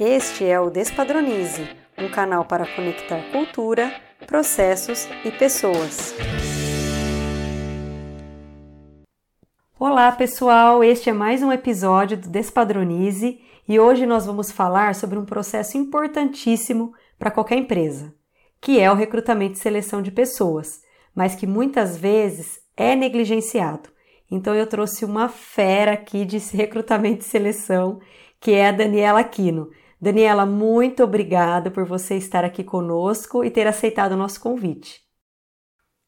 Este é o Despadronize, um canal para conectar cultura, processos e pessoas. Olá, pessoal! Este é mais um episódio do Despadronize e hoje nós vamos falar sobre um processo importantíssimo para qualquer empresa, que é o recrutamento e seleção de pessoas, mas que muitas vezes é negligenciado. Então eu trouxe uma fera aqui de recrutamento e seleção, que é a Daniela Aquino. Daniela, muito obrigada por você estar aqui conosco e ter aceitado o nosso convite.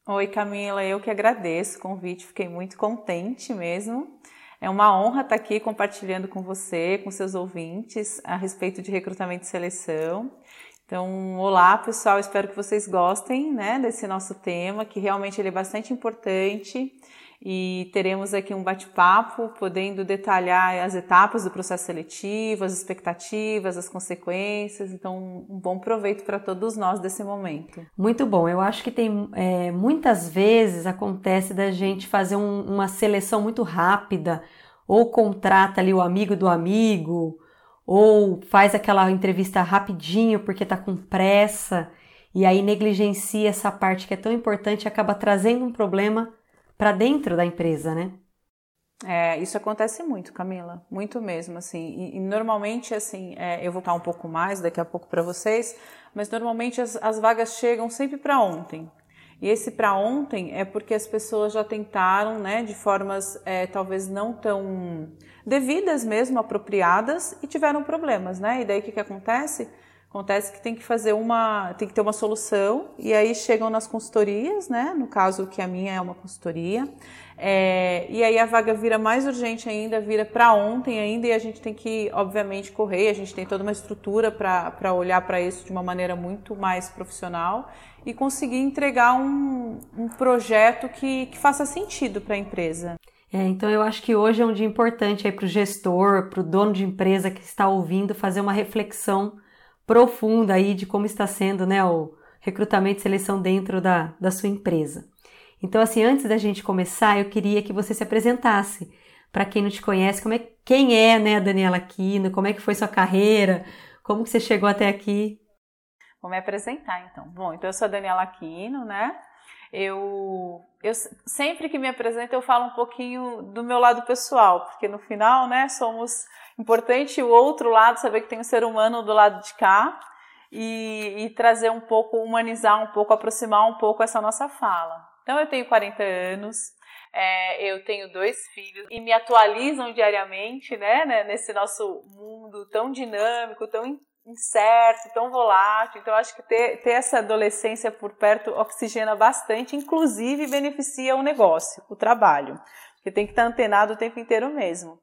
Oi, Camila, eu que agradeço o convite, fiquei muito contente mesmo. É uma honra estar aqui compartilhando com você, com seus ouvintes, a respeito de recrutamento e seleção. Então, olá pessoal, espero que vocês gostem né, desse nosso tema, que realmente ele é bastante importante e teremos aqui um bate-papo podendo detalhar as etapas do processo seletivo, as expectativas, as consequências. Então, um bom proveito para todos nós desse momento. Muito bom. Eu acho que tem é, muitas vezes acontece da gente fazer um, uma seleção muito rápida ou contrata ali o amigo do amigo ou faz aquela entrevista rapidinho porque está com pressa e aí negligencia essa parte que é tão importante e acaba trazendo um problema para dentro da empresa, né? É, isso acontece muito, Camila, muito mesmo, assim, e, e normalmente, assim, é, eu vou falar um pouco mais daqui a pouco para vocês, mas normalmente as, as vagas chegam sempre para ontem, e esse para ontem é porque as pessoas já tentaram, né, de formas é, talvez não tão devidas mesmo, apropriadas, e tiveram problemas, né, e daí o que, que acontece? Acontece que tem que fazer uma, tem que ter uma solução e aí chegam nas consultorias, né? No caso que a minha é uma consultoria, é, e aí a vaga vira mais urgente ainda, vira para ontem ainda e a gente tem que, obviamente, correr. A gente tem toda uma estrutura para olhar para isso de uma maneira muito mais profissional e conseguir entregar um, um projeto que, que faça sentido para a empresa. É, então eu acho que hoje é um dia importante aí para o gestor, para o dono de empresa que está ouvindo fazer uma reflexão profunda aí de como está sendo né, o recrutamento e seleção dentro da, da sua empresa. Então, assim, antes da gente começar, eu queria que você se apresentasse. Para quem não te conhece, como é, quem é né, a Daniela Aquino, como é que foi sua carreira, como que você chegou até aqui? Vou me apresentar então. Bom, então eu sou a Daniela Aquino, né? Eu, eu sempre que me apresento eu falo um pouquinho do meu lado pessoal, porque no final, né, somos importante o outro lado, saber que tem um ser humano do lado de cá e, e trazer um pouco, humanizar um pouco, aproximar um pouco essa nossa fala. Então eu tenho 40 anos, é, eu tenho dois filhos e me atualizam diariamente, né, né, nesse nosso mundo tão dinâmico, tão incerto, tão volátil. Então, acho que ter, ter essa adolescência por perto oxigena bastante, inclusive beneficia o negócio, o trabalho, porque tem que estar antenado o tempo inteiro mesmo.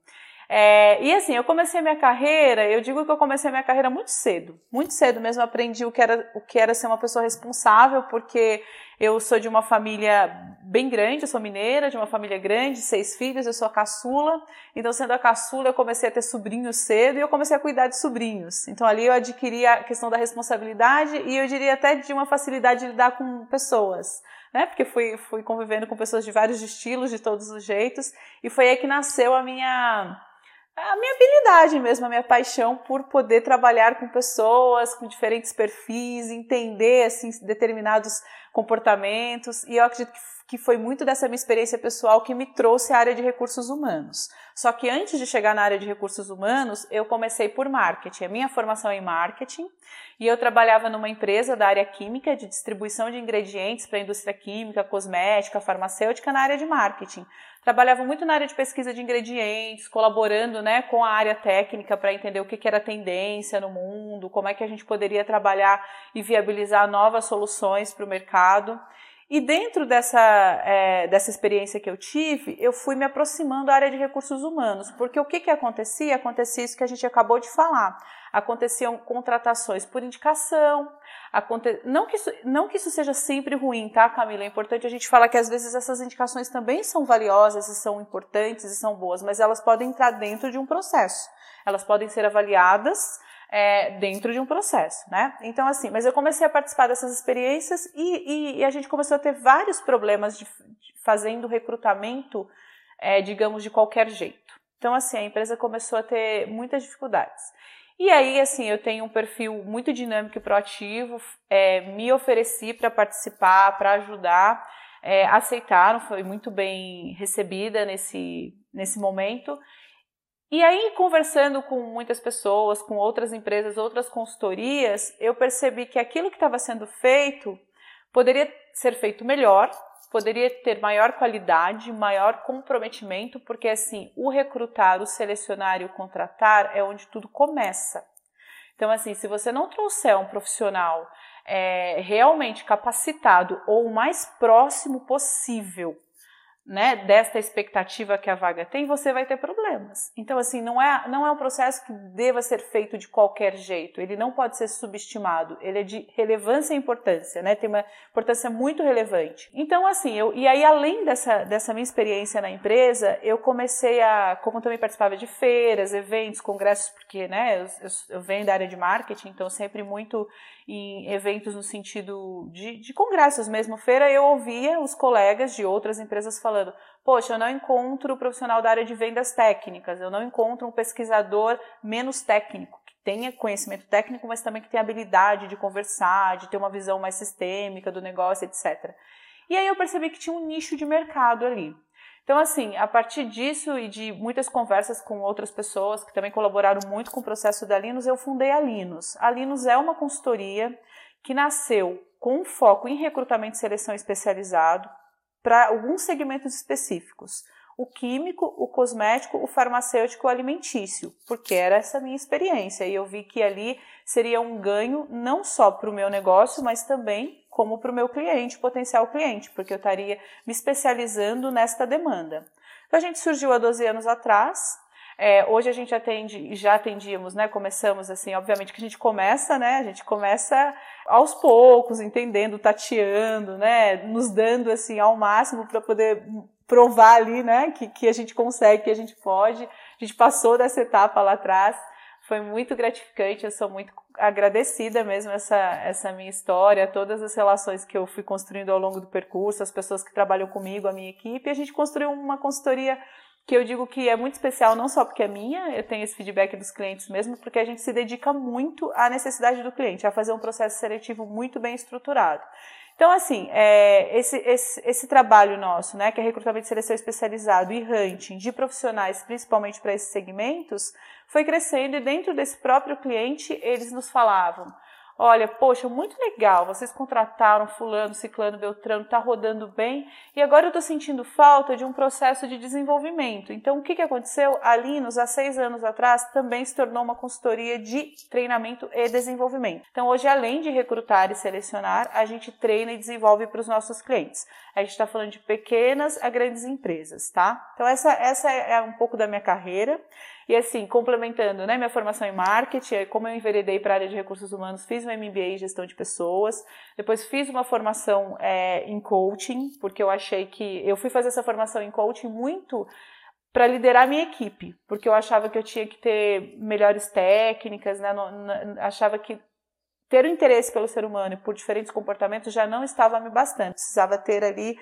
É, e assim, eu comecei minha carreira, eu digo que eu comecei minha carreira muito cedo, muito cedo mesmo aprendi o que era, o que era ser uma pessoa responsável, porque eu sou de uma família bem grande, eu sou mineira, de uma família grande, seis filhos, eu sou a caçula, então sendo a caçula eu comecei a ter sobrinhos cedo e eu comecei a cuidar de sobrinhos. Então ali eu adquiri a questão da responsabilidade e eu diria até de uma facilidade de lidar com pessoas né? Porque fui, fui convivendo com pessoas de vários estilos, de todos os jeitos, e foi aí que nasceu a minha a minha habilidade mesmo, a minha paixão por poder trabalhar com pessoas com diferentes perfis, entender assim determinados comportamentos, e eu acredito que que foi muito dessa minha experiência pessoal que me trouxe à área de recursos humanos. Só que antes de chegar na área de recursos humanos, eu comecei por marketing. A minha formação é em marketing e eu trabalhava numa empresa da área química de distribuição de ingredientes para a indústria química, cosmética, farmacêutica na área de marketing. Trabalhava muito na área de pesquisa de ingredientes, colaborando né, com a área técnica para entender o que, que era tendência no mundo, como é que a gente poderia trabalhar e viabilizar novas soluções para o mercado. E dentro dessa, é, dessa experiência que eu tive, eu fui me aproximando da área de recursos humanos, porque o que, que acontecia? Acontecia isso que a gente acabou de falar. Aconteciam contratações por indicação, aconte... não, que isso, não que isso seja sempre ruim, tá, Camila? É importante a gente falar que às vezes essas indicações também são valiosas e são importantes e são boas, mas elas podem entrar dentro de um processo. Elas podem ser avaliadas é, dentro de um processo, né? Então, assim, mas eu comecei a participar dessas experiências e, e, e a gente começou a ter vários problemas de, de fazendo recrutamento, é, digamos, de qualquer jeito. Então, assim, a empresa começou a ter muitas dificuldades. E aí, assim, eu tenho um perfil muito dinâmico e proativo, é, me ofereci para participar, para ajudar, é, aceitaram, foi muito bem recebida nesse, nesse momento. E aí, conversando com muitas pessoas, com outras empresas, outras consultorias, eu percebi que aquilo que estava sendo feito poderia ser feito melhor, poderia ter maior qualidade, maior comprometimento, porque assim, o recrutar, o selecionar e o contratar é onde tudo começa. Então, assim, se você não trouxer um profissional é, realmente capacitado ou o mais próximo possível né, desta expectativa que a vaga tem, você vai ter problemas. Então, assim, não é, não é um processo que deva ser feito de qualquer jeito, ele não pode ser subestimado, ele é de relevância e importância, né, tem uma importância muito relevante. Então, assim, eu, e aí, além dessa, dessa minha experiência na empresa, eu comecei a, como também participava de feiras, eventos, congressos, porque, né, eu, eu, eu venho da área de marketing, então sempre muito em eventos no sentido de, de congressos mesmo, feira, eu ouvia os colegas de outras empresas falando: Poxa, eu não encontro profissional da área de vendas técnicas, eu não encontro um pesquisador menos técnico, que tenha conhecimento técnico, mas também que tenha habilidade de conversar, de ter uma visão mais sistêmica do negócio, etc. E aí eu percebi que tinha um nicho de mercado ali. Então, assim, a partir disso e de muitas conversas com outras pessoas que também colaboraram muito com o processo da Linus, eu fundei a Linus. A Linus é uma consultoria que nasceu com um foco em recrutamento e seleção especializado para alguns segmentos específicos. O químico, o cosmético, o farmacêutico, o alimentício, porque era essa minha experiência e eu vi que ali seria um ganho não só para o meu negócio, mas também como para o meu cliente, potencial cliente, porque eu estaria me especializando nesta demanda. Então, a gente surgiu há 12 anos atrás. É, hoje a gente atende, já atendíamos, né? Começamos assim, obviamente que a gente começa, né? A gente começa aos poucos, entendendo, tateando, né? Nos dando assim ao máximo para poder provar ali, né? Que, que a gente consegue, que a gente pode. A gente passou dessa etapa lá atrás. Foi muito gratificante, eu sou muito agradecida mesmo essa, essa minha história, todas as relações que eu fui construindo ao longo do percurso, as pessoas que trabalham comigo, a minha equipe, a gente construiu uma consultoria que eu digo que é muito especial, não só porque é minha, eu tenho esse feedback dos clientes mesmo, porque a gente se dedica muito à necessidade do cliente, a fazer um processo seletivo muito bem estruturado. Então, assim, é, esse, esse, esse, trabalho nosso, né, que é recrutamento de seleção especializado e hunting de profissionais, principalmente para esses segmentos, foi crescendo e dentro desse próprio cliente eles nos falavam: Olha, poxa, muito legal, vocês contrataram fulano, ciclano, beltrano, tá rodando bem, e agora eu tô sentindo falta de um processo de desenvolvimento. Então, o que que aconteceu? A Linus, há seis anos atrás, também se tornou uma consultoria de treinamento e desenvolvimento. Então, hoje, além de recrutar e selecionar, a gente treina e desenvolve para os nossos clientes. A gente está falando de pequenas a grandes empresas, tá? Então, essa, essa é um pouco da minha carreira. E assim, complementando, né, minha formação em marketing, como eu enveredei para a área de recursos humanos, fiz um MBA em gestão de pessoas, depois fiz uma formação é, em coaching, porque eu achei que eu fui fazer essa formação em coaching muito para liderar a minha equipe, porque eu achava que eu tinha que ter melhores técnicas, né, achava que ter o interesse pelo ser humano e por diferentes comportamentos já não estava me bastante, precisava ter ali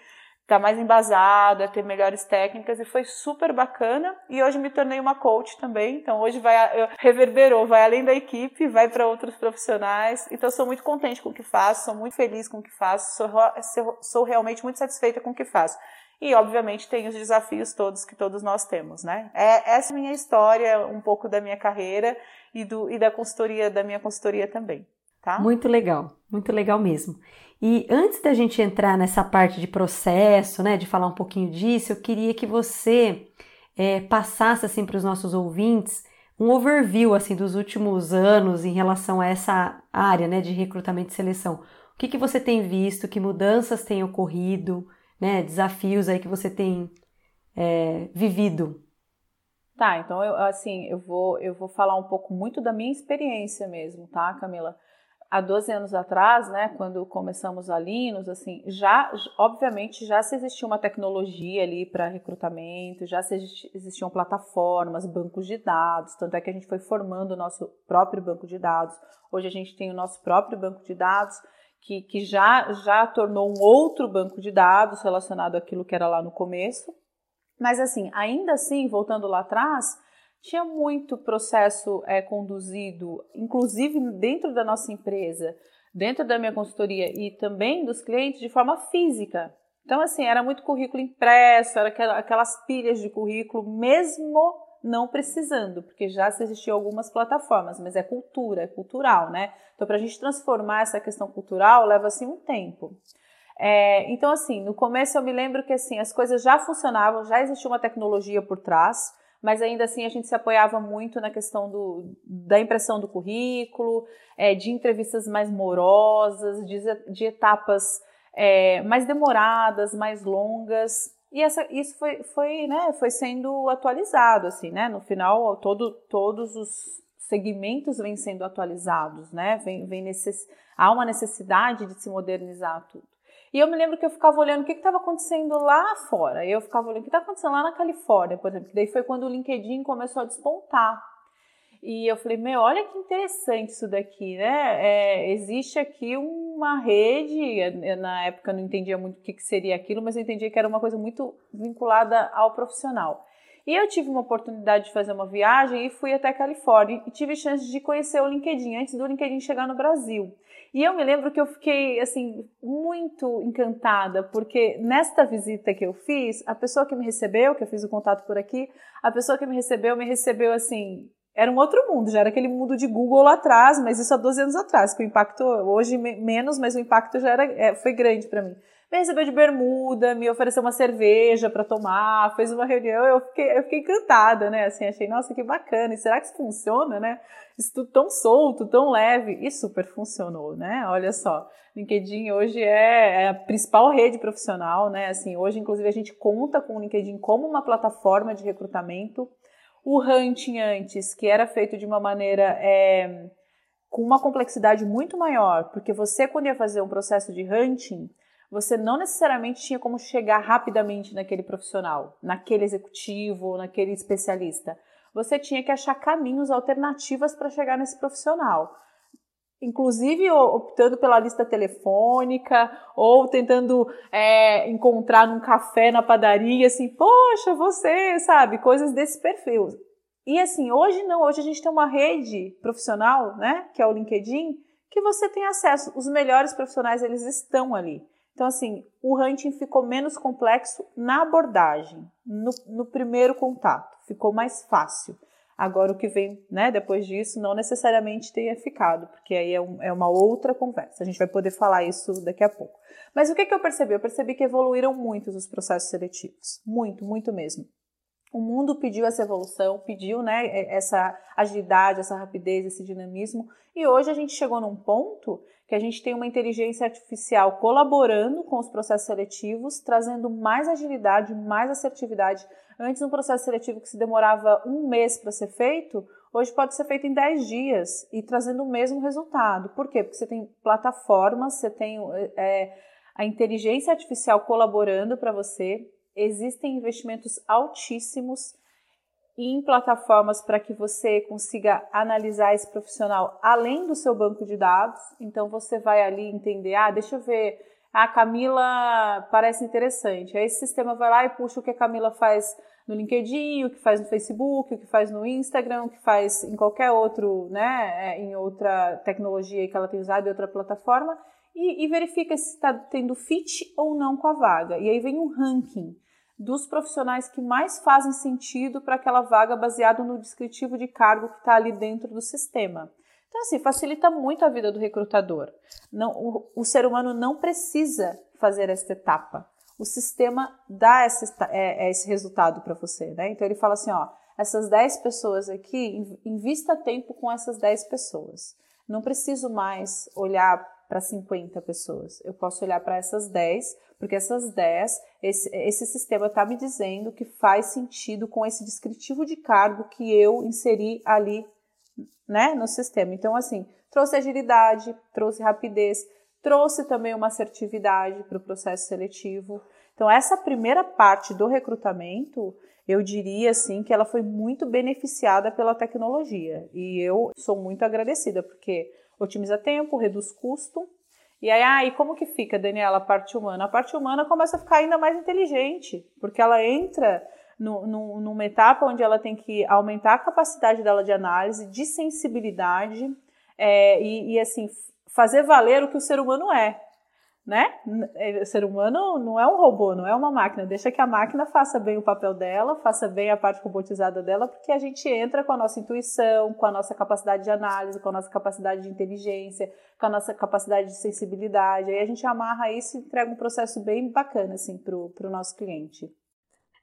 estar tá mais embasada, ter melhores técnicas e foi super bacana. E hoje me tornei uma coach também. Então hoje vai reverberou, vai além da equipe, vai para outros profissionais. Então sou muito contente com o que faço, sou muito feliz com o que faço, sou, sou realmente muito satisfeita com o que faço. E obviamente tem os desafios todos que todos nós temos, né? É essa é minha história, um pouco da minha carreira e do e da consultoria da minha consultoria também, tá? Muito legal, muito legal mesmo. E antes da gente entrar nessa parte de processo, né, de falar um pouquinho disso, eu queria que você é, passasse assim para os nossos ouvintes um overview assim dos últimos anos em relação a essa área, né, de recrutamento e seleção. O que, que você tem visto? Que mudanças têm ocorrido? Né, desafios aí que você tem é, vivido? Tá, então eu assim eu vou eu vou falar um pouco muito da minha experiência mesmo, tá, Camila? Há 12 anos atrás, né, quando começamos a Linus, assim, já, obviamente, já se existia uma tecnologia ali para recrutamento, já se existiam plataformas, bancos de dados, tanto é que a gente foi formando o nosso próprio banco de dados. Hoje a gente tem o nosso próprio banco de dados, que, que já, já tornou um outro banco de dados relacionado àquilo que era lá no começo. Mas, assim, ainda assim, voltando lá atrás, tinha muito processo é, conduzido, inclusive dentro da nossa empresa, dentro da minha consultoria e também dos clientes, de forma física. Então, assim, era muito currículo impresso, era aquelas pilhas de currículo, mesmo não precisando, porque já existiam algumas plataformas, mas é cultura, é cultural, né? Então, para a gente transformar essa questão cultural, leva assim um tempo. É, então, assim, no começo eu me lembro que assim as coisas já funcionavam, já existia uma tecnologia por trás, mas ainda assim a gente se apoiava muito na questão do, da impressão do currículo, é, de entrevistas mais morosas, de, de etapas é, mais demoradas, mais longas. E essa, isso foi, foi, né, foi sendo atualizado, assim, né? No final, todo, todos os segmentos vêm sendo atualizados, né? Vem, vem necess, há uma necessidade de se modernizar tudo. E eu me lembro que eu ficava olhando o que estava acontecendo lá fora. Eu ficava olhando o que está acontecendo lá na Califórnia, por exemplo. Daí foi quando o LinkedIn começou a despontar. E eu falei, meu, olha que interessante isso daqui, né? É, existe aqui uma rede, na época eu não entendia muito o que, que seria aquilo, mas eu entendia que era uma coisa muito vinculada ao profissional. E eu tive uma oportunidade de fazer uma viagem e fui até a Califórnia e tive chance de conhecer o LinkedIn antes do LinkedIn chegar no Brasil. E eu me lembro que eu fiquei assim muito encantada, porque nesta visita que eu fiz, a pessoa que me recebeu, que eu fiz o contato por aqui, a pessoa que me recebeu me recebeu assim era um outro mundo, já era aquele mundo de Google lá atrás, mas isso há 12 anos atrás, que o impacto, hoje menos, mas o impacto já era, é, foi grande para mim. Me recebeu de bermuda, me ofereceu uma cerveja para tomar, fez uma reunião, eu fiquei, eu fiquei encantada, né? Assim, achei, nossa, que bacana, e será que isso funciona, né? Isso tudo tão solto, tão leve, e super funcionou, né? Olha só, LinkedIn hoje é, é a principal rede profissional, né? Assim, hoje, inclusive, a gente conta com o LinkedIn como uma plataforma de recrutamento, o hunting antes, que era feito de uma maneira é, com uma complexidade muito maior, porque você, quando ia fazer um processo de hunting, você não necessariamente tinha como chegar rapidamente naquele profissional, naquele executivo, naquele especialista. Você tinha que achar caminhos, alternativas para chegar nesse profissional inclusive optando pela lista telefônica ou tentando é, encontrar num café na padaria, assim, poxa, você, sabe, coisas desse perfil. E assim, hoje não, hoje a gente tem uma rede profissional, né, que é o LinkedIn, que você tem acesso, os melhores profissionais, eles estão ali. Então, assim, o hunting ficou menos complexo na abordagem, no, no primeiro contato, ficou mais fácil. Agora, o que vem né, depois disso não necessariamente tenha ficado, porque aí é, um, é, uma outra conversa. A gente vai poder falar isso daqui a pouco. Mas o que, que eu percebi? Eu percebi que evoluíram muito os processos seletivos. Muito, muito mesmo. O mundo pediu essa evolução, pediu né, essa agilidade, essa rapidez, esse dinamismo, e hoje a gente chegou num ponto que a gente tem uma inteligência artificial colaborando com os processos seletivos, trazendo mais agilidade, mais assertividade Antes, um processo seletivo que se demorava um mês para ser feito, hoje pode ser feito em 10 dias e trazendo o mesmo resultado. Por quê? Porque você tem plataformas, você tem é, a inteligência artificial colaborando para você, existem investimentos altíssimos em plataformas para que você consiga analisar esse profissional além do seu banco de dados. Então você vai ali entender, ah, deixa eu ver a Camila parece interessante. Aí esse sistema vai lá e puxa o que a Camila faz no LinkedIn, o que faz no Facebook, o que faz no Instagram, o que faz em qualquer outro, né, é, em outra tecnologia que ela tem usado, em outra plataforma, e, e verifica se está tendo fit ou não com a vaga. E aí vem um ranking dos profissionais que mais fazem sentido para aquela vaga baseado no descritivo de cargo que está ali dentro do sistema. Então, assim, facilita muito a vida do recrutador. Não, o, o ser humano não precisa fazer esta etapa. O sistema dá esse, é, é esse resultado para você, né? Então, ele fala assim, ó, essas 10 pessoas aqui, invista tempo com essas 10 pessoas. Não preciso mais olhar para 50 pessoas. Eu posso olhar para essas 10, porque essas 10, esse, esse sistema está me dizendo que faz sentido com esse descritivo de cargo que eu inseri ali né, no sistema. Então, assim, trouxe agilidade, trouxe rapidez, trouxe também uma assertividade para o processo seletivo. Então, essa primeira parte do recrutamento, eu diria assim que ela foi muito beneficiada pela tecnologia. E eu sou muito agradecida, porque otimiza tempo, reduz custo. E aí, ah, e como que fica, Daniela, a parte humana? A parte humana começa a ficar ainda mais inteligente, porque ela entra no, no, numa etapa onde ela tem que aumentar a capacidade dela de análise, de sensibilidade é, e, e, assim, fazer valer o que o ser humano é né? É, o ser humano não é um robô, não é uma máquina. Deixa que a máquina faça bem o papel dela, faça bem a parte robotizada dela, porque a gente entra com a nossa intuição, com a nossa capacidade de análise, com a nossa capacidade de inteligência, com a nossa capacidade de sensibilidade. Aí a gente amarra isso e entrega um processo bem bacana assim, para o nosso cliente.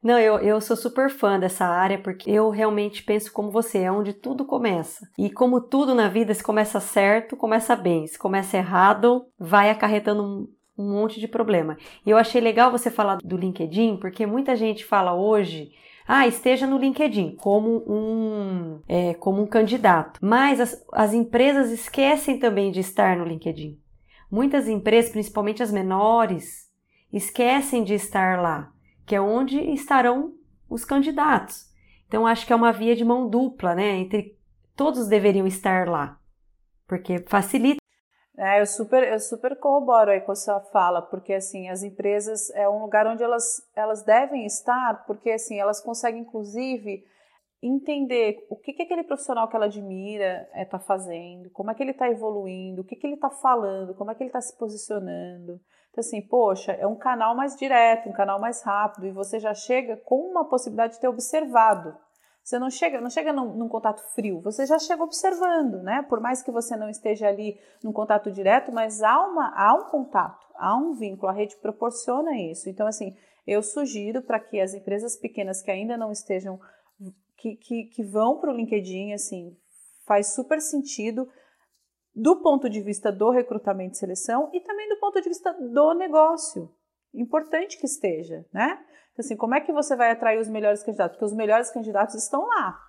Não, eu, eu sou super fã dessa área porque eu realmente penso como você, é onde tudo começa. E como tudo na vida, se começa certo, começa bem. Se começa errado, vai acarretando um, um monte de problema. E eu achei legal você falar do LinkedIn, porque muita gente fala hoje ah, esteja no LinkedIn como um, é, como um candidato. Mas as, as empresas esquecem também de estar no LinkedIn. Muitas empresas, principalmente as menores, esquecem de estar lá que é onde estarão os candidatos. Então acho que é uma via de mão dupla, né? Entre todos deveriam estar lá, porque facilita. É, eu super, eu super corroboro aí com a sua fala, porque assim, as empresas é um lugar onde elas, elas devem estar, porque assim, elas conseguem inclusive entender o que, que aquele profissional que ela admira está é, tá fazendo, como é que ele está evoluindo, o que, que ele está falando, como é que ele está se posicionando. Então, assim, poxa, é um canal mais direto, um canal mais rápido, e você já chega com uma possibilidade de ter observado. Você não chega, não chega num, num, contato frio, você já chega observando, né? Por mais que você não esteja ali num contato direto, mas há, uma, há um contato, há um vínculo, a rede proporciona isso. Então, assim, eu sugiro para que as empresas pequenas que ainda não estejam, que, que, que vão para o LinkedIn, assim, faz super sentido do ponto de vista do recrutamento e seleção e também do ponto de vista do negócio. Importante que esteja, né? Então, assim, como é que você vai atrair os melhores candidatos? Porque os melhores candidatos estão lá.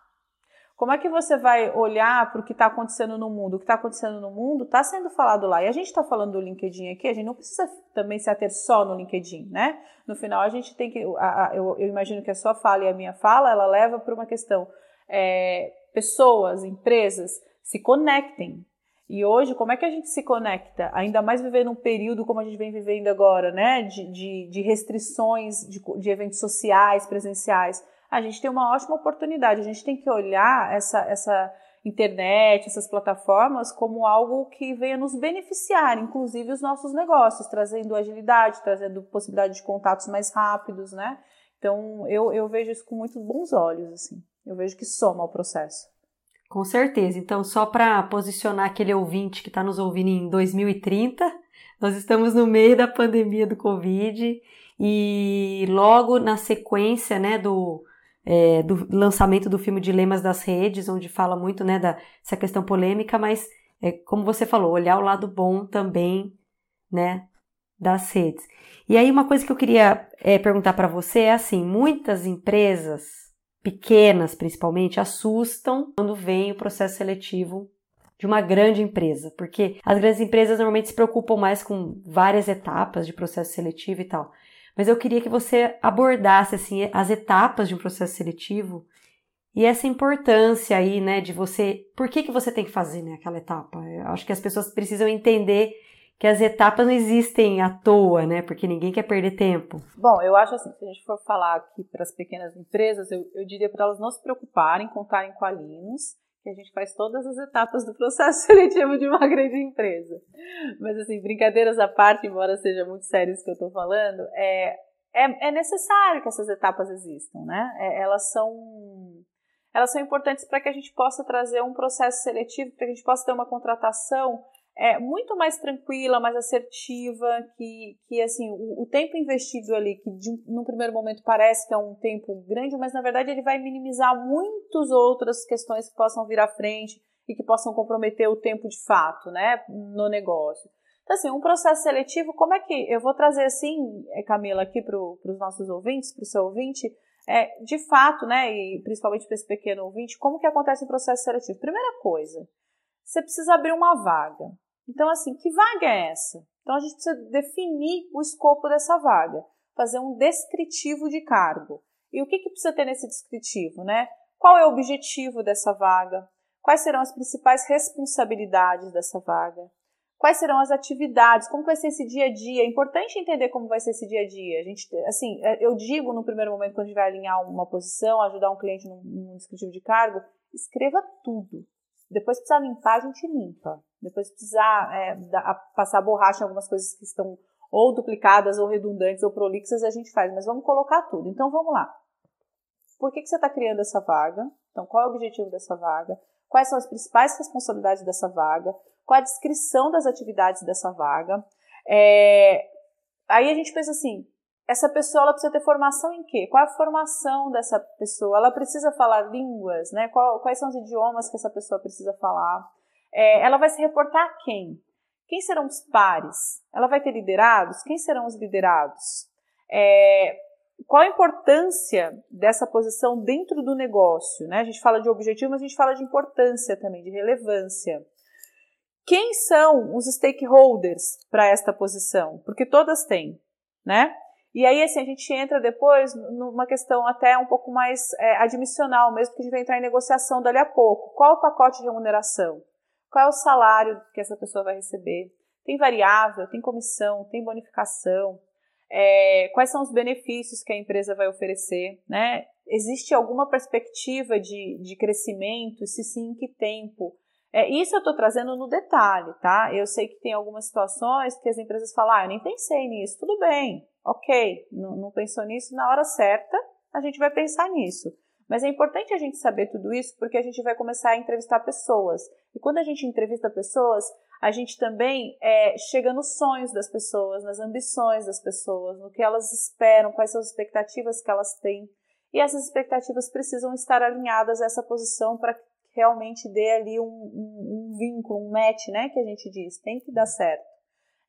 Como é que você vai olhar para o que está acontecendo no mundo? O que está acontecendo no mundo está sendo falado lá. E a gente está falando do LinkedIn aqui, a gente não precisa também se ater só no LinkedIn, né? No final, a gente tem que. A, a, eu, eu, imagino que a sua fala e a minha fala, ela leva para uma questão. É, pessoas, empresas se conectem, e hoje, como é que a gente se conecta? Ainda mais vivendo um período como a gente vem vivendo agora, né? De, de, de restrições de, de, eventos sociais, presenciais. A gente tem uma ótima oportunidade. A gente tem que olhar essa, essa internet, essas plataformas, como algo que venha nos beneficiar, inclusive os nossos negócios, trazendo agilidade, trazendo possibilidade de contatos mais rápidos, né? Então, eu, eu vejo isso com muito bons olhos, assim. Eu vejo que soma ao processo. Com certeza. Então, só para posicionar aquele ouvinte que está nos ouvindo em 2030, nós estamos no meio da pandemia do Covid e logo na sequência né, do, é, do lançamento do filme Dilemas das Redes, onde fala muito né, dessa questão polêmica, mas, é, como você falou, olhar o lado bom também né, das redes. E aí, uma coisa que eu queria é, perguntar para você é assim: muitas empresas pequenas principalmente, assustam quando vem o processo seletivo de uma grande empresa, porque as grandes empresas normalmente se preocupam mais com várias etapas de processo seletivo e tal. Mas eu queria que você abordasse assim as etapas de um processo seletivo e essa importância aí, né, de você, por que que você tem que fazer, né, aquela etapa? Eu acho que as pessoas precisam entender que as etapas não existem à toa, né? Porque ninguém quer perder tempo. Bom, eu acho assim, se a gente for falar aqui para as pequenas empresas, eu, eu diria para elas não se preocuparem, contarem com a Linus, que a gente faz todas as etapas do processo seletivo de uma grande empresa. Mas assim, brincadeiras à parte, embora seja muito sério isso que eu estou falando, é, é, é, necessário que essas etapas existam, né? É, elas são elas são importantes para que a gente possa trazer um processo seletivo, para que a gente possa ter uma contratação é muito mais tranquila, mais assertiva, que, que assim, o, o tempo investido ali, que de, num primeiro momento parece que é um tempo grande, mas na verdade ele vai minimizar muitas outras questões que possam vir à frente e que possam comprometer o tempo de fato, né, no negócio. Então, assim, um processo seletivo, como é que eu vou trazer assim, é, Camila, aqui para os nossos ouvintes, para o seu ouvinte, é, de fato, né, e principalmente para esse pequeno ouvinte, como que acontece o processo seletivo? Primeira coisa, você precisa abrir uma vaga. Então, assim, que vaga é essa? Então, a gente precisa definir o escopo dessa vaga, fazer um descritivo de cargo. E o que, que precisa ter nesse descritivo, né? Qual é o objetivo dessa vaga? Quais serão as principais responsabilidades dessa vaga? quais serão as atividades, como vai ser esse dia a dia. É importante entender como vai ser esse dia a dia. A gente, assim, é, eu digo no primeiro momento, quando a gente vai alinhar uma posição, ajudar um cliente num, num descritivo de cargo, escreva tudo. Depois precisar limpar, a gente limpa. Depois precisar é, da, passar borracha em algumas coisas que estão ou duplicadas, ou redundantes, ou prolixas, a gente faz. Mas vamos colocar tudo. Então vamos lá. Por que, que você está criando essa vaga? Então, qual é o objetivo dessa vaga? Quais são as principais responsabilidades dessa vaga? Qual a descrição das atividades dessa vaga? É, aí a gente pensa assim, essa pessoa precisa ter formação em quê? Qual é a formação dessa pessoa? Ela precisa falar línguas, né? Qual, quais são os idiomas que essa pessoa precisa falar? É, ela vai se reportar a quem? Quem serão os pares? Ela vai ter liderados? Quem serão os liderados? É, qual a importância dessa posição dentro do negócio? Né? A gente fala de objetivo, mas a gente fala de importância também, de relevância. Quem são os stakeholders para esta posição? Porque todas têm, né? E aí, assim, a gente entra depois numa questão até um pouco mais é, admissional, mesmo que a gente vai entrar em negociação dali a pouco. Qual o pacote de remuneração? Qual é o salário que essa pessoa vai receber? Tem variável, tem comissão, tem bonificação, é, quais são os benefícios que a empresa vai oferecer, né? Existe alguma perspectiva de, de crescimento? Se sim, em que tempo? É, isso eu estou trazendo no detalhe, tá? Eu sei que tem algumas situações que as empresas falam, ah, eu nem pensei nisso, tudo bem, ok, não, não pensou nisso, na hora certa a gente vai pensar nisso. Mas é importante a gente saber tudo isso porque a gente vai começar a entrevistar pessoas. E quando a gente entrevista pessoas, a gente também é, chega nos sonhos das pessoas, nas ambições das pessoas, no que elas esperam, quais são as expectativas que elas têm. E essas expectativas precisam estar alinhadas a essa posição para que realmente dê ali um, um, um, vínculo, um match, né? Que a gente diz, tem que dar certo.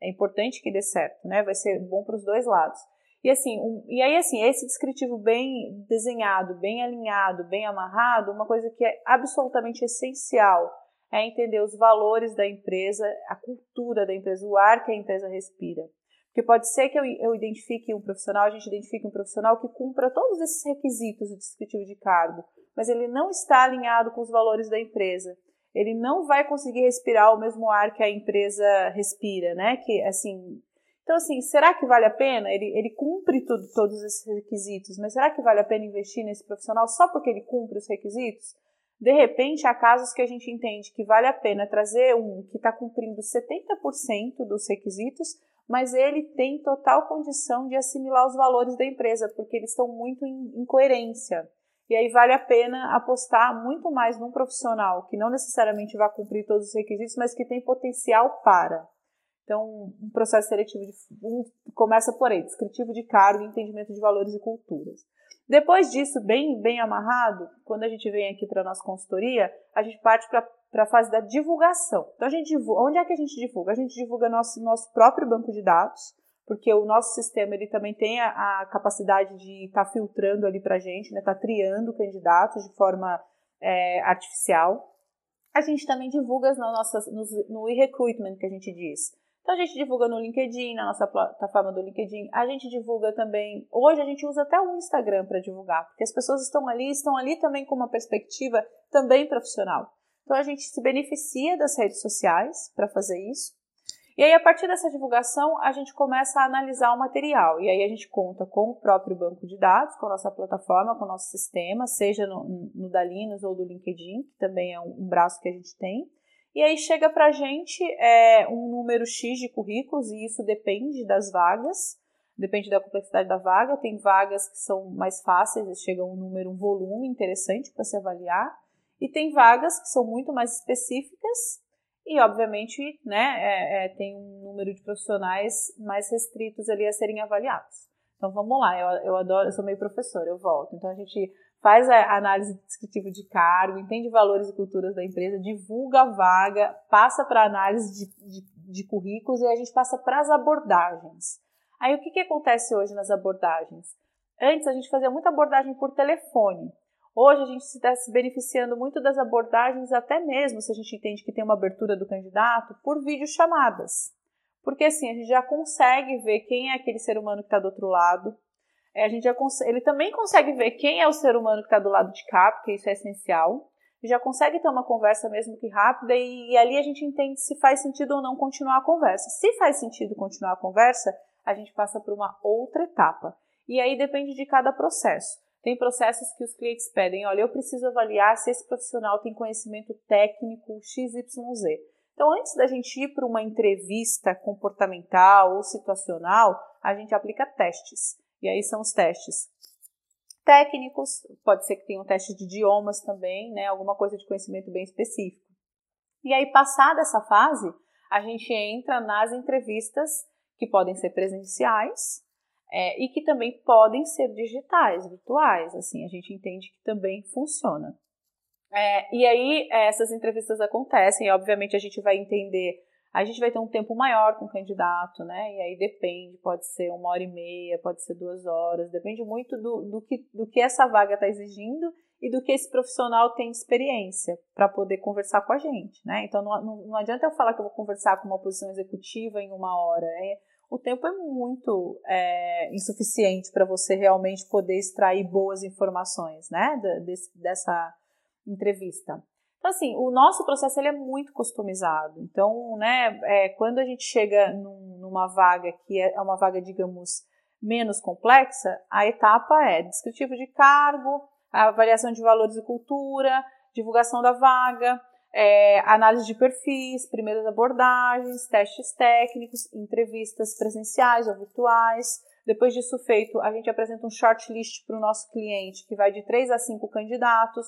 É importante que dê certo, né? Vai ser bom para os dois lados. E assim, um, e aí assim, esse descritivo bem desenhado, bem alinhado, bem amarrado, uma coisa que é absolutamente essencial é entender os valores da empresa, a cultura da empresa, o ar que a empresa respira. Porque pode ser que eu, eu identifique um profissional, a gente identifique um profissional que cumpra todos esses requisitos do descritivo de cargo, mas ele não está alinhado com os valores da empresa. Ele não vai conseguir respirar o mesmo ar que a empresa respira, né? Que assim, então, assim, será que vale a pena? Ele, ele cumpre tudo, todos esses requisitos, mas será que vale a pena investir nesse profissional só porque ele cumpre os requisitos? De repente, há casos que a gente entende que vale a pena trazer um que está cumprindo 70% dos requisitos, mas ele tem total condição de assimilar os valores da empresa, porque eles estão muito em, em coerência. E aí vale a pena apostar muito mais num profissional que não necessariamente vai cumprir todos os requisitos, mas que tem potencial para. Então, um processo seletivo de, um, começa por aí, descritivo de cargo, entendimento de valores e culturas. Depois disso, bem, bem amarrado, quando a gente vem aqui para a nossa consultoria, a gente parte para a fase da divulgação. Então, a gente divulga, onde é que a gente divulga? A gente divulga nosso, nosso próprio banco de dados, porque o nosso sistema ele também tem a, a capacidade de estar tá filtrando ali para a gente, né, tá triando candidatos de forma é, artificial. A gente também divulga no, nossas, no, no e-recruitment, que a gente diz. Então a gente divulga no LinkedIn, na nossa plataforma do LinkedIn. A gente divulga também. Hoje a gente usa até o Instagram para divulgar, porque as pessoas estão ali, estão ali também com uma perspectiva também profissional. Então a gente se beneficia das redes sociais para fazer isso. E aí, a partir dessa divulgação, a gente começa a analisar o material. E aí a gente conta com o próprio banco de dados, com a nossa plataforma, com o nosso sistema, seja no, no ou do LinkedIn, que também é um, um braço que a gente tem. E aí chega para a gente é, um número X de currículos, e isso depende das vagas, depende da complexidade da vaga. Tem vagas que são mais fáceis, chega um número, um volume interessante para se avaliar, e tem vagas que são muito mais específicas e, obviamente, né, é, é, tem um número de profissionais mais restritos ali a serem avaliados. Então vamos lá, eu, eu adoro, eu sou meio professora, eu volto. Então a gente faz a análise descritiva de cargo, entende valores e culturas da empresa, divulga a vaga, passa para análise de, de, de, currículos e a gente passa para as abordagens. Aí o que, que acontece hoje nas abordagens? Antes a gente fazia muita abordagem por telefone. Hoje a gente está se beneficiando muito das abordagens, até mesmo se a gente entende que tem uma abertura do candidato, por videochamadas. Porque assim, a gente já consegue ver quem é aquele ser humano que está do outro lado, a gente já ele também consegue ver quem é o ser humano que está do lado de cá, porque isso é essencial. já consegue ter uma conversa mesmo que rápida e, e, ali a gente entende se faz sentido ou não continuar a conversa. Se faz sentido continuar a conversa, a gente passa por uma outra etapa. E aí depende de cada processo. Tem processos que os clientes pedem, olha, eu preciso avaliar se esse profissional tem conhecimento técnico XYZ. Então, antes da gente ir para uma entrevista comportamental ou situacional, a gente aplica testes. E aí são os testes técnicos, pode ser que tenha um teste de idiomas também, né, alguma coisa de conhecimento bem específico. E aí, passada essa fase, a gente entra nas entrevistas que podem ser presenciais é, e que também podem ser digitais, virtuais. Assim, a gente entende que também funciona. É, e aí, essas entrevistas acontecem, e obviamente a gente vai entender a gente vai ter um tempo maior com o candidato, né? E aí depende, pode ser uma hora e meia, pode ser duas horas, depende muito do, do, que, do que essa vaga está exigindo e do que esse profissional tem experiência para poder conversar com a gente, né? Então não, não, não, adianta eu falar que eu vou conversar com uma posição executiva em uma hora. É, o tempo é muito é, insuficiente para você realmente poder extrair boas informações, né? Dessa entrevista. Então, assim, o nosso processo ele é muito customizado. Então, né, é, quando a gente chega num, numa vaga que é, é uma vaga, digamos, menos complexa, a etapa é descritivo de cargo, avaliação de valores e cultura, divulgação da vaga, é, análise de perfis, primeiras abordagens, testes técnicos, entrevistas presenciais ou virtuais. Depois disso feito, a gente apresenta um shortlist para o nosso cliente, que vai de 3 a 5 candidatos.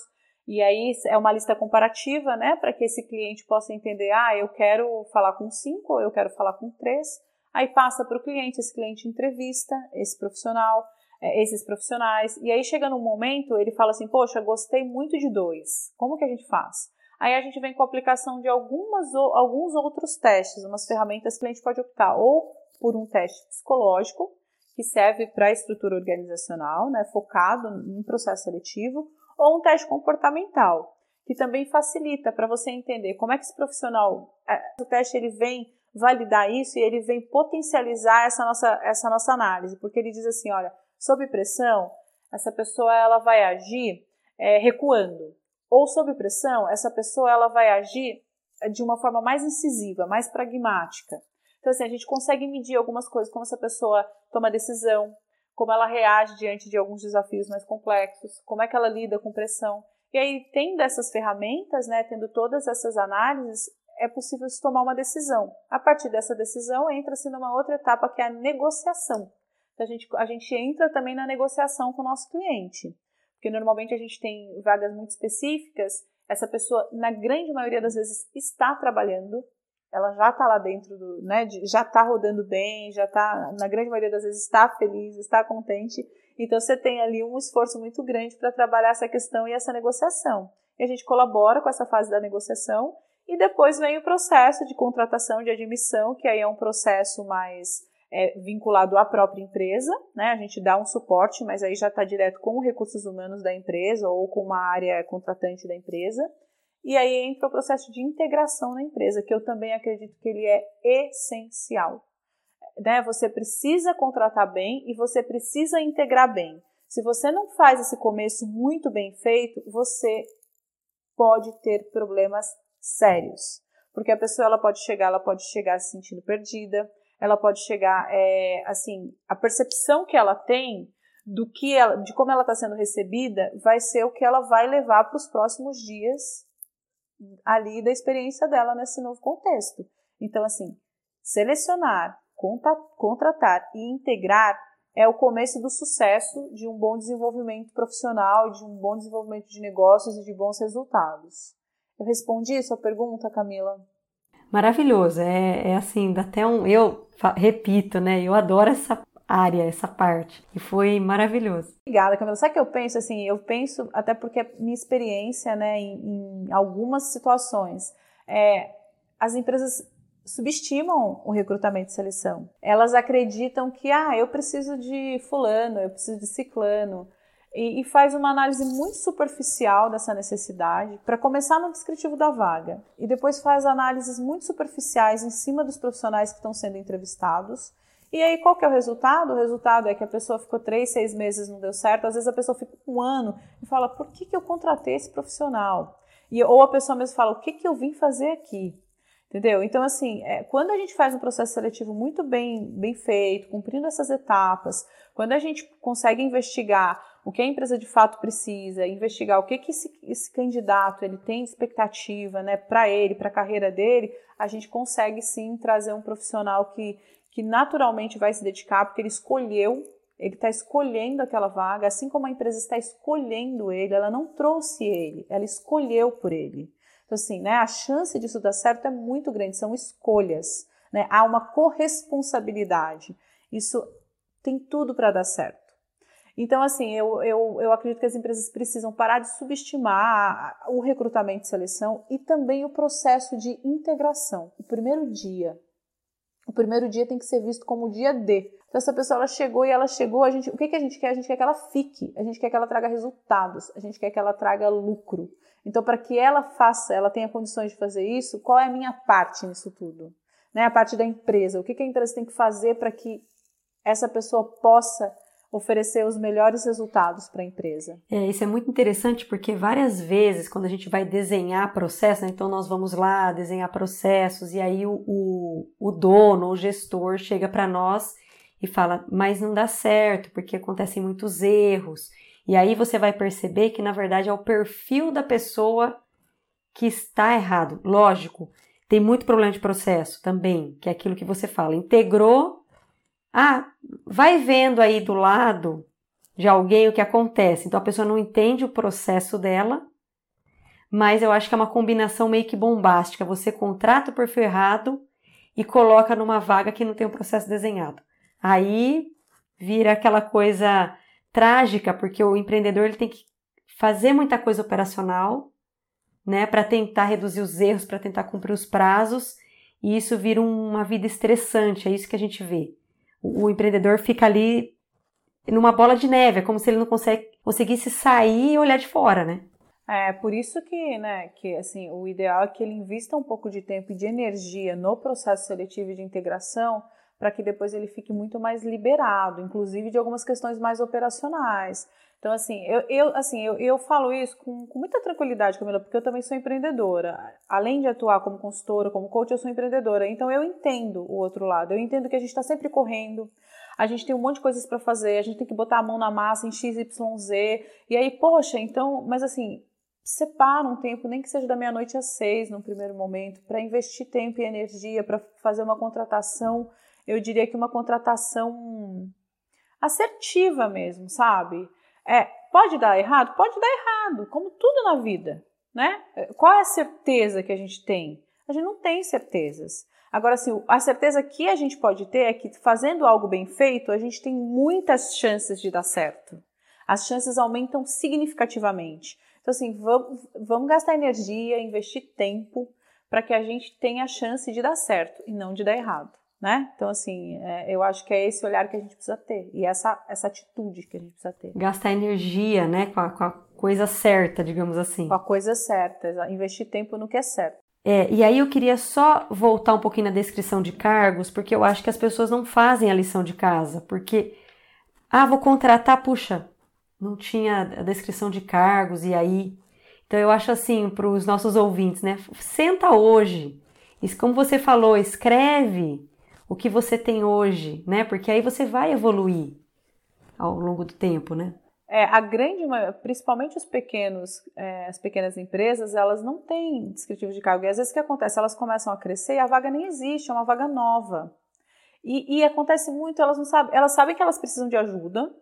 E aí é uma lista comparativa, né, para que esse cliente possa entender, ah, eu quero falar com cinco ou eu quero falar com três. Aí passa para o cliente, esse cliente entrevista esse profissional, é, esses profissionais. E aí chega num momento, ele fala assim, poxa, gostei muito de dois. Como que a gente faz? Aí a gente vem com a aplicação de algumas, alguns outros testes, umas ferramentas que o cliente pode optar ou por um teste psicológico, que serve para a estrutura organizacional, né, focado em processo seletivo, ou um teste comportamental, que também facilita para você entender como é que esse profissional, é, o teste ele vem validar isso e ele vem potencializar essa nossa, essa nossa análise, porque ele diz assim, olha, sob pressão, essa pessoa ela vai agir é, recuando, ou sob pressão, essa pessoa ela vai agir de uma forma mais incisiva, mais pragmática. Então, assim, a gente consegue medir algumas coisas, como essa pessoa toma decisão, como ela reage diante de alguns desafios mais complexos, como é que ela lida com pressão. E aí, tendo essas ferramentas, né, tendo todas essas análises, é possível se tomar uma decisão. A partir dessa decisão, entra-se numa outra etapa que é a negociação. A gente, a gente entra também na negociação com o nosso cliente. Porque normalmente a gente tem vagas muito específicas, essa pessoa, na grande maioria das vezes, está trabalhando, ela já está lá dentro do, né, já está rodando bem, já está, na grande maioria das vezes, está feliz, está contente. Então você tem ali um esforço muito grande para trabalhar essa questão e essa negociação. E a gente colabora com essa fase da negociação e depois vem o processo de contratação de admissão, que aí é um processo mais é, vinculado à própria empresa, né? A gente dá um suporte, mas aí já está direto com os recursos humanos da empresa ou com uma área contratante da empresa. E aí entra o processo de integração na empresa, que eu também acredito que ele é essencial. Né? Você precisa contratar bem e você precisa integrar bem. Se você não faz esse começo muito bem feito, você pode ter problemas sérios. Porque a pessoa ela pode chegar, ela pode chegar se sentindo perdida, ela pode chegar, é, assim, a percepção que ela tem do que ela, de como ela está sendo recebida vai ser o que ela vai levar para os próximos dias ali da experiência dela nesse novo contexto. Então, assim, selecionar, contratar e integrar é o começo do sucesso de um bom desenvolvimento profissional, de um bom desenvolvimento de negócios e de bons resultados. Eu respondi sua pergunta, Camila? Maravilhoso, é, é assim, dá até um. Eu repito, né? Eu adoro essa área, essa parte. E foi maravilhoso. Obrigada, Camila. Sabe o que eu penso? Assim, eu penso, até porque minha experiência, né, em, em algumas situações, é, as empresas subestimam o recrutamento e seleção. Elas acreditam que, ah, eu preciso de fulano, eu preciso de ciclano. E faz uma análise muito superficial dessa necessidade, para começar no descritivo da vaga. E depois faz análises muito superficiais em cima dos profissionais que estão sendo entrevistados e aí, qual que é o resultado? O resultado é que a pessoa ficou três, seis meses, não deu certo. Às vezes a pessoa fica um ano e fala, por que, que eu contratei esse profissional? E, ou a pessoa mesmo fala, o que, que eu vim fazer aqui? Entendeu? Então, assim, é, quando a gente faz um processo seletivo muito bem, bem feito, cumprindo essas etapas, quando a gente consegue investigar o que a empresa de fato precisa, investigar o que, que esse, esse candidato ele tem expectativa né, para ele, para a carreira dele, a gente consegue sim trazer um profissional que, que naturalmente vai se dedicar, porque ele escolheu, ele está escolhendo aquela vaga, assim como a empresa está escolhendo ele, ela não trouxe ele, ela escolheu por ele. Então, assim, né, a chance disso dar certo é muito grande, são escolhas, né, há uma corresponsabilidade. Isso tem tudo para dar certo. Então, assim, eu, eu, eu acredito que as empresas precisam parar de subestimar o recrutamento e seleção e também o processo de integração. O primeiro dia. O primeiro dia tem que ser visto como o dia D. Então, essa pessoa ela chegou e ela chegou, a gente, o que, que a gente quer? A gente quer que ela fique, a gente quer que ela traga resultados, a gente quer que ela traga lucro. Então, para que ela faça, ela tenha condições de fazer isso, qual é a minha parte nisso tudo? Né? A parte da empresa. O que, que a empresa tem que fazer para que essa pessoa possa oferecer os melhores resultados para a empresa. É, isso é muito interessante porque várias vezes, quando a gente vai desenhar processos, né, então nós vamos lá desenhar processos e aí o, o, o dono, o gestor, chega para nós e fala, mas não dá certo porque acontecem muitos erros. E aí você vai perceber que na verdade é o perfil da pessoa que está errado. Lógico, tem muito problema de processo também, que é aquilo que você fala, integrou ah, vai vendo aí do lado de alguém o que acontece. Então a pessoa não entende o processo dela, mas eu acho que é uma combinação meio que bombástica. Você contrata o perfil errado e coloca numa vaga que não tem um processo desenhado. Aí vira aquela coisa trágica, porque o empreendedor ele tem que fazer muita coisa operacional, né, para tentar reduzir os erros, para tentar cumprir os prazos, e isso vira uma vida estressante, é isso que a gente vê o empreendedor fica ali numa bola de neve, é como se ele não consegue, conseguisse sair e olhar de fora, né? É, por isso que, né, que assim, o ideal é que ele invista um pouco de tempo e de energia no processo seletivo de integração, para que depois ele fique muito mais liberado, inclusive de algumas questões mais operacionais. Então, assim, eu, eu, assim, eu, eu falo isso com, com muita tranquilidade, Camila, porque eu também sou empreendedora. Além de atuar como consultora, como coach, eu sou empreendedora. Então, eu entendo o outro lado. Eu entendo que a gente está sempre correndo, a gente tem um monte de coisas para fazer, a gente tem que botar a mão na massa em XYZ. E aí, poxa, então, mas assim, separa um tempo, nem que seja da meia-noite às seis, no primeiro momento, para investir tempo e energia, para fazer uma contratação eu diria que uma contratação assertiva mesmo, sabe? É, pode dar errado? Pode dar errado, como tudo na vida, né? Qual é a certeza que a gente tem? A gente não tem certezas. Agora, assim, a certeza que a gente pode ter é que fazendo algo bem feito, a gente tem muitas chances de dar certo. As chances aumentam significativamente. Então, assim, vamos, vamos gastar energia, investir tempo para que a gente tenha a chance de dar certo e não de dar errado né? Então, assim, é, eu acho que é esse olhar que a gente precisa ter e essa, essa atitude que a gente precisa ter. Gastar energia, né? Com a, com a coisa certa, digamos assim. Com a coisa certa, investir tempo no que é certo. É, e aí eu queria só voltar um pouquinho na descrição de cargos, porque eu acho que as pessoas não fazem a lição de casa, porque, ah, vou contratar, puxa, não tinha a descrição de cargos, e aí. Então eu acho assim, para os nossos ouvintes, né? Senta hoje. Como você falou, escreve o que você tem hoje, né? Porque aí você vai evoluir ao longo do tempo, né? É, a grande, principalmente os pequenos, é, as pequenas empresas, elas não têm descritivo de cargo. E às vezes o que acontece? Elas começam a crescer e a vaga nem existe, é uma vaga nova. E, e acontece muito, elas não sabem, elas sabem que elas precisam de ajuda,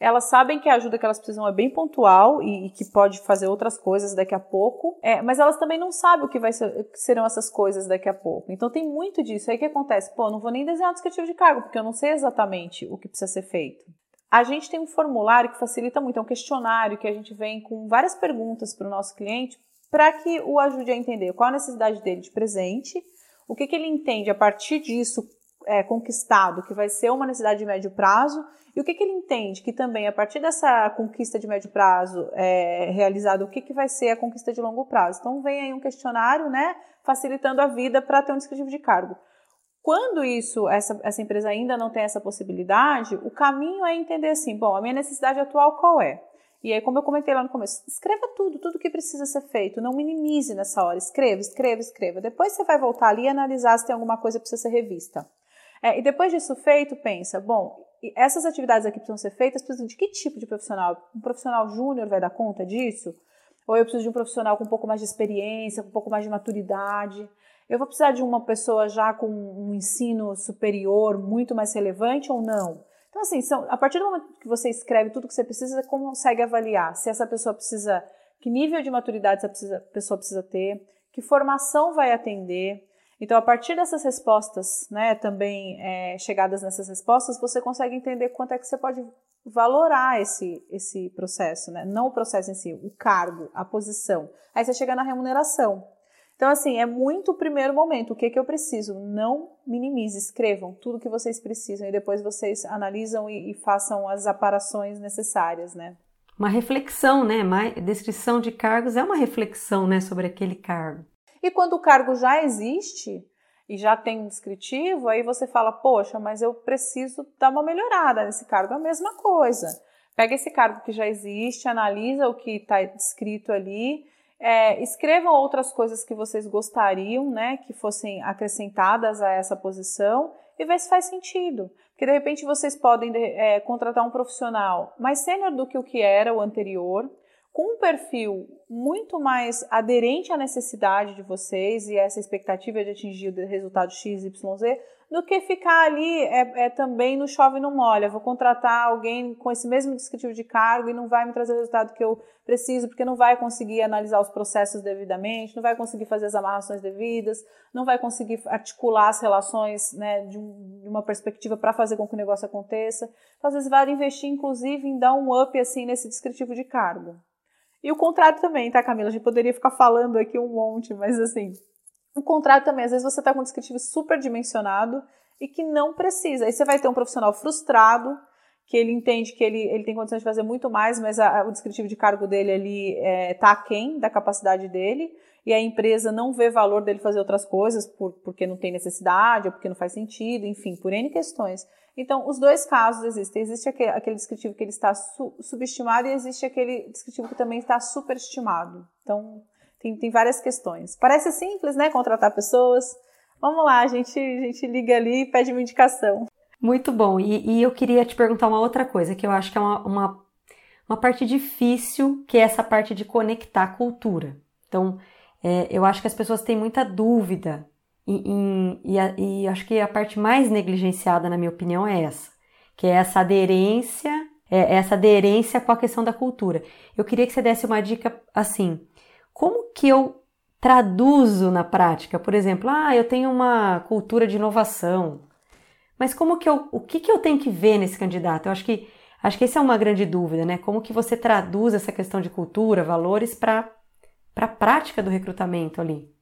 elas sabem que a ajuda que elas precisam é bem pontual e, e que pode fazer outras coisas daqui a pouco, é, mas elas também não sabem o que, vai ser, serão essas coisas daqui a pouco. Então tem muito disso. Aí o que acontece? Pô, não vou nem desenhar um descritivo de cargo, porque eu não sei exatamente o que precisa ser feito. A gente tem um formulário que facilita muito, é um questionário que a gente vem com várias perguntas para o nosso cliente para que o ajude a entender qual a necessidade dele de presente, o que, que ele entende a partir disso é, conquistado, que vai ser uma necessidade de médio prazo, e o que, que ele entende? Que também, a partir dessa conquista de médio prazo é, realizada, o que, que vai ser a conquista de longo prazo? Então, vem aí um questionário, né, facilitando a vida para ter um descritivo de cargo. Quando isso, essa, essa empresa ainda não tem essa possibilidade, o caminho é entender assim, bom, a minha necessidade atual qual é? E aí, como eu comentei lá no começo, escreva tudo, tudo que precisa ser feito. Não minimize nessa hora. Escreva, escreva, escreva. Depois você vai voltar ali e analisar se tem alguma coisa que precisa ser revista. É, e depois disso feito, pensa, bom, essas atividades aqui precisam ser feitas, precisam de que tipo de profissional? Um profissional júnior vai dar conta disso? Ou eu preciso de um profissional com um pouco mais de experiência, com um pouco mais de maturidade? Eu vou precisar de uma pessoa já com um ensino superior muito mais relevante ou não? Então, assim, são, a partir do momento que você escreve tudo que você precisa, você consegue avaliar se essa pessoa precisa, que nível de maturidade essa pessoa precisa ter, que formação vai atender, então, a partir dessas respostas, né, também é, chegadas nessas respostas, você consegue entender quanto é que você pode valorar esse, esse processo, né? Não o processo em si, o cargo, a posição. Aí você chega na remuneração. Então, assim, é muito o primeiro momento. O que, que eu preciso? Não minimize, escrevam tudo que vocês precisam e depois vocês analisam e, e façam as aparações necessárias, né? Uma reflexão, né? Descrição de cargos é uma reflexão, né, sobre aquele cargo. E quando o cargo já existe e já tem um descritivo, aí você fala, poxa, mas eu preciso dar uma melhorada nesse cargo. É a mesma coisa. Pega esse cargo que já existe, analisa o que está descrito ali, é, escrevam outras coisas que vocês gostariam, né, que fossem acrescentadas a essa posição e vê se faz sentido. Porque de repente vocês podem é, contratar um profissional mais sênior do que o que era o anterior, com um perfil muito mais aderente à necessidade de vocês e essa expectativa de atingir o resultado X, Y, Z, do que ficar ali é, é, também no chove e não molha. Vou contratar alguém com esse mesmo descritivo de cargo e não vai me trazer o resultado que eu preciso, porque não vai conseguir analisar os processos devidamente, não vai conseguir fazer as amarrações devidas, não vai conseguir articular as relações né, de, um, de uma perspectiva para fazer com que o negócio aconteça. Então, às vezes, vai investir, inclusive, em dar um up assim nesse descritivo de cargo. E o contrário também, tá, Camila? A gente poderia ficar falando aqui um monte, mas assim, o contrário também, às vezes você está com um descritivo super dimensionado e que não precisa. Aí você vai ter um profissional frustrado, que ele entende que ele, ele tem condições de fazer muito mais, mas a, o descritivo de cargo dele ali é, tá aquém da capacidade dele, e a empresa não vê valor dele fazer outras coisas por, porque não tem necessidade ou porque não faz sentido, enfim, por N questões. Então, os dois casos existem. Existe aquele, descritivo que ele está su, subestimado e existe aquele descritivo que também está superestimado. Então, tem, tem várias questões. Parece simples, né? Contratar pessoas. Vamos lá, a gente, a gente liga ali e pede uma indicação. Muito bom. E, e eu queria te perguntar uma outra coisa, que eu acho que é uma, uma, uma parte difícil, que é essa parte de conectar a cultura. Então, é, eu acho que as pessoas têm muita dúvida e, e, e, acho que a parte mais negligenciada, na minha opinião, é essa, que é essa aderência, é essa aderência com a questão da cultura. Eu queria que você desse uma dica assim, como que eu traduzo na prática? Por exemplo, ah, eu tenho uma cultura de inovação, mas como que eu, o que, que eu tenho que ver nesse candidato? Eu acho que acho que essa é uma grande dúvida, né? Como que você traduz essa questão de cultura, valores para a prática do recrutamento ali?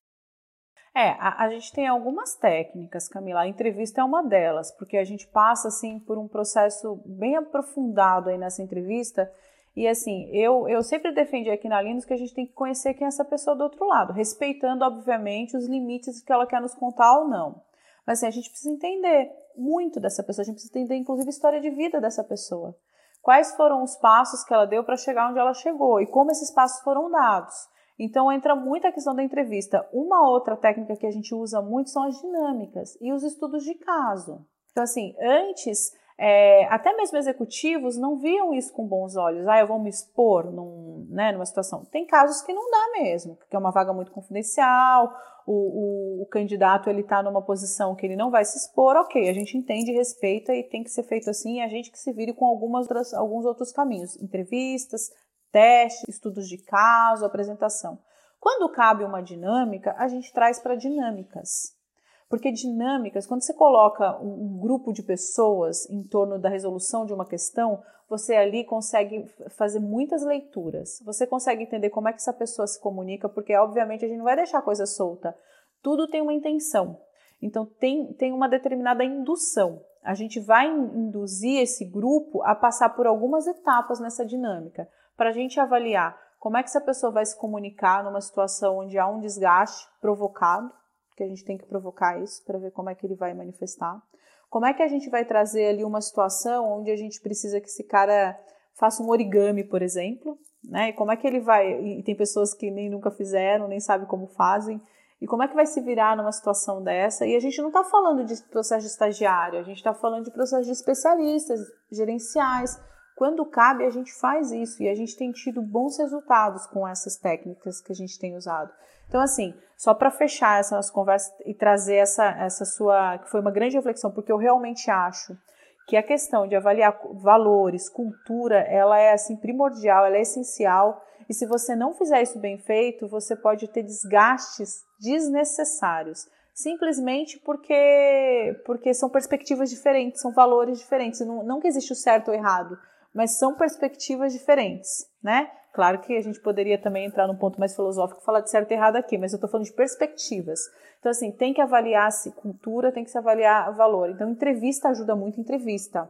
É, a, a, gente tem algumas técnicas, Camila. A entrevista é uma delas, porque a gente passa assim por um processo bem aprofundado aí nessa entrevista. E assim, eu, eu sempre defendi aqui na Linux que a gente tem que conhecer quem é essa pessoa do outro lado, respeitando, obviamente, os limites que ela quer nos contar ou não. Mas assim, a gente precisa entender muito dessa pessoa, a gente precisa entender, inclusive, a história de vida dessa pessoa. Quais foram os passos que ela deu para chegar onde ela chegou e como esses passos foram dados. Então entra muito a questão da entrevista. Uma outra técnica que a gente usa muito são as dinâmicas e os estudos de caso. Então, assim, antes, é, até mesmo executivos não viam isso com bons olhos. Ah, eu vou me expor num, né, numa situação. Tem casos que não dá mesmo, porque é uma vaga muito confidencial, o, o, o candidato ele está numa posição que ele não vai se expor, ok, a gente entende, respeita e tem que ser feito assim, e a gente que se vire com algumas outras, alguns outros caminhos, entrevistas, teste, estudos de caso, apresentação. Quando cabe uma dinâmica, a gente traz para dinâmicas. Porque dinâmicas, quando você coloca um, grupo de pessoas em torno da resolução de uma questão, você ali consegue fazer muitas leituras. Você consegue entender como é que essa pessoa se comunica, porque obviamente a gente não vai deixar a coisa solta. Tudo tem uma intenção. Então tem, tem uma determinada indução. A gente vai induzir esse grupo a passar por algumas etapas nessa dinâmica para a gente avaliar como é que essa pessoa vai se comunicar numa situação onde há um desgaste provocado, que a gente tem que provocar isso para ver como é que ele vai manifestar. Como é que a gente vai trazer ali uma situação onde a gente precisa que esse cara faça um origami, por exemplo, né? E como é que ele vai? E tem pessoas que nem nunca fizeram, nem sabem como fazem. E como é que vai se virar numa situação dessa? E a gente não está falando de processo de estagiário, a gente está falando de processo de especialistas, gerenciais. Quando cabe, a gente faz isso e a gente tem tido bons resultados com essas técnicas que a gente tem usado. Então, assim, só para fechar essa nossa conversa e trazer essa, essa sua, que foi uma grande reflexão, porque eu realmente acho que a questão de avaliar valores, cultura, ela é assim primordial, ela é essencial. E se você não fizer isso bem feito, você pode ter desgastes desnecessários, simplesmente porque porque são perspectivas diferentes, são valores diferentes. Não, não que existe o certo ou errado, mas são perspectivas diferentes, né? Claro que a gente poderia também entrar num ponto mais filosófico e falar de certo e errado aqui, mas eu estou falando de perspectivas. Então, assim, tem que avaliar se cultura, tem que se avaliar valor. Então, entrevista ajuda muito, entrevista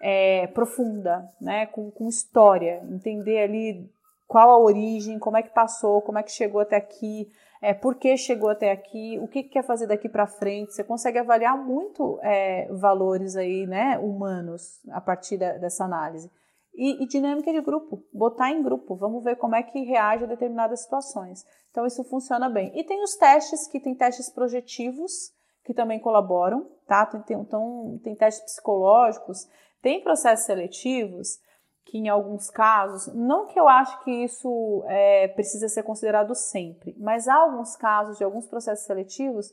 é, profunda, né, com, com história, entender ali qual a origem, como é que passou, como é que chegou até aqui, é, por que chegou até aqui, o que, que quer fazer daqui para frente. Você consegue avaliar muito é, valores aí, né, humanos a partir da, dessa análise. E, e, dinâmica de grupo, botar em grupo, vamos ver como é que reage a determinadas situações. Então isso funciona bem. E tem os testes, que tem testes projetivos, que também colaboram, tá? Tem, tem, então, tem testes psicológicos, tem processos seletivos, que em alguns casos, não que eu acho que isso é, precisa ser considerado sempre, mas há alguns casos de alguns processos seletivos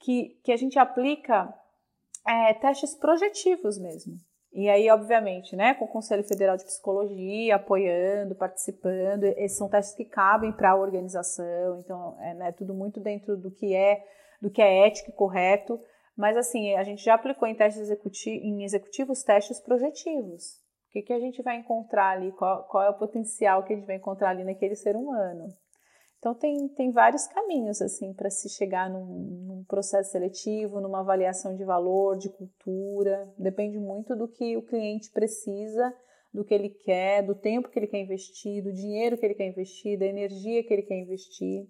que, que a gente aplica é, testes projetivos mesmo. E aí, obviamente, né, com o Conselho Federal de Psicologia apoiando, participando, esses são testes que cabem para a organização, então é né, tudo muito dentro do que é do que é ético e correto. Mas assim, a gente já aplicou em testes em executivos testes projetivos. O que, que a gente vai encontrar ali? Qual, qual é o potencial que a gente vai encontrar ali naquele ser humano? Então tem, tem vários caminhos assim para se chegar num, num, processo seletivo, numa avaliação de valor, de cultura. Depende muito do que o cliente precisa, do que ele quer, do tempo que ele quer investir, do dinheiro que ele quer investir, da energia que ele quer investir.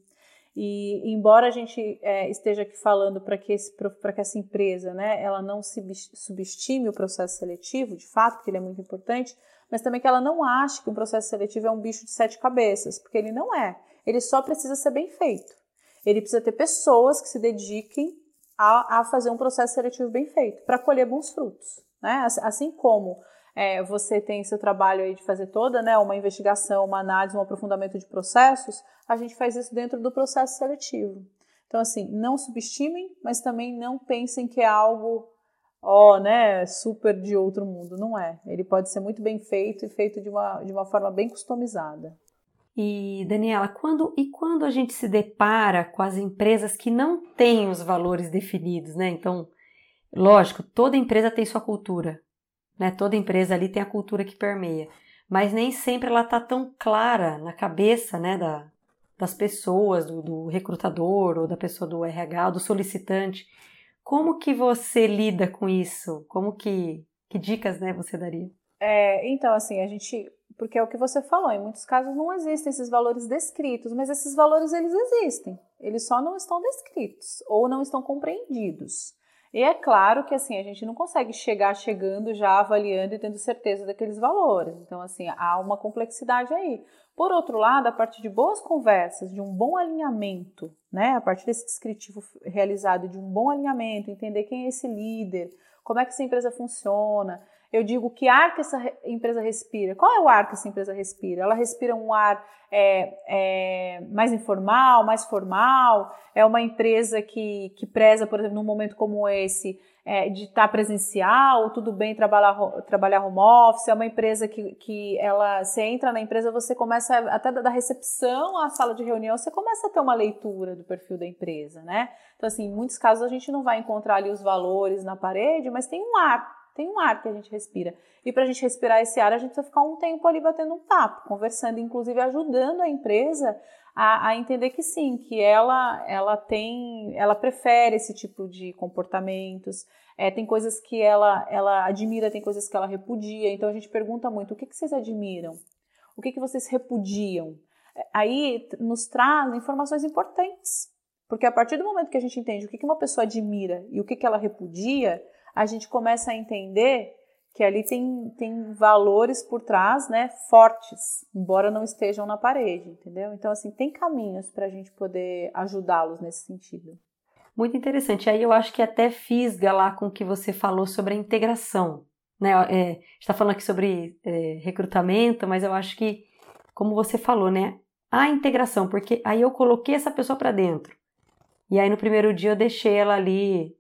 E embora a gente é, esteja aqui falando para que, que essa empresa né, ela não subestime o processo seletivo, de fato, porque ele é muito importante, mas também que ela não ache que um processo seletivo é um bicho de sete cabeças, porque ele não é ele só precisa ser bem feito. Ele precisa ter pessoas que se dediquem a, a fazer um processo seletivo bem feito, para colher bons frutos. Né? Assim como é, você tem seu trabalho aí de fazer toda né, uma investigação, uma análise, um aprofundamento de processos, a gente faz isso dentro do processo seletivo. Então, assim, não subestimem, mas também não pensem que é algo, ó, né, super de outro mundo. Não é. Ele pode ser muito bem feito e feito de uma, de uma forma bem customizada. E Daniela, quando e quando a gente se depara com as empresas que não têm os valores definidos, né? Então, lógico, toda empresa tem sua cultura, né? Toda empresa ali tem a cultura que permeia, mas nem sempre ela está tão clara na cabeça, né, da, das pessoas, do, do recrutador ou da pessoa do RH, do solicitante. Como que você lida com isso? Como que que dicas, né, você daria? É, então, assim, a gente porque é o que você falou, em muitos casos não existem esses valores descritos, mas esses valores eles existem, eles só não estão descritos ou não estão compreendidos. E é claro que assim, a gente não consegue chegar chegando já avaliando e tendo certeza daqueles valores. Então, assim, há uma complexidade aí. Por outro lado, a partir de boas conversas, de um bom alinhamento, né? A partir desse descritivo realizado de um bom alinhamento, entender quem é esse líder, como é que essa empresa funciona, eu digo que ar que essa empresa respira. Qual é o ar que essa empresa respira? Ela respira um ar é, é, mais informal, mais formal? É uma empresa que, que preza, por exemplo, num momento como esse, é, de estar presencial, tudo bem trabalhar, trabalhar home office? É uma empresa que, que ela, você entra na empresa, você começa, até da recepção à sala de reunião, você começa a ter uma leitura do perfil da empresa, né? Então, assim, em muitos casos a gente não vai encontrar ali os valores na parede, mas tem um ar tem um ar que a gente respira. E para a gente respirar esse ar, a gente precisa ficar um tempo ali batendo um papo, conversando, inclusive ajudando a empresa a, a, entender que sim, que ela ela tem, ela prefere esse tipo de comportamentos. É, tem coisas que ela ela admira, tem coisas que ela repudia. Então a gente pergunta muito: o que, que vocês admiram? O que, que vocês repudiam? É, aí nos traz informações importantes. Porque a partir do momento que a gente entende o que, que uma pessoa admira e o que, que ela repudia, a gente começa a entender que ali tem, tem valores por trás, né, fortes, embora não estejam na parede, entendeu? Então, assim, tem caminhos para a gente poder ajudá-los nesse sentido. Muito interessante. Aí eu acho que até fisga lá com o que você falou sobre a integração. Né? É, está falando aqui sobre é, recrutamento, mas eu acho que, como você falou, né? A integração, porque aí eu coloquei essa pessoa para dentro. E aí no primeiro dia eu deixei ela ali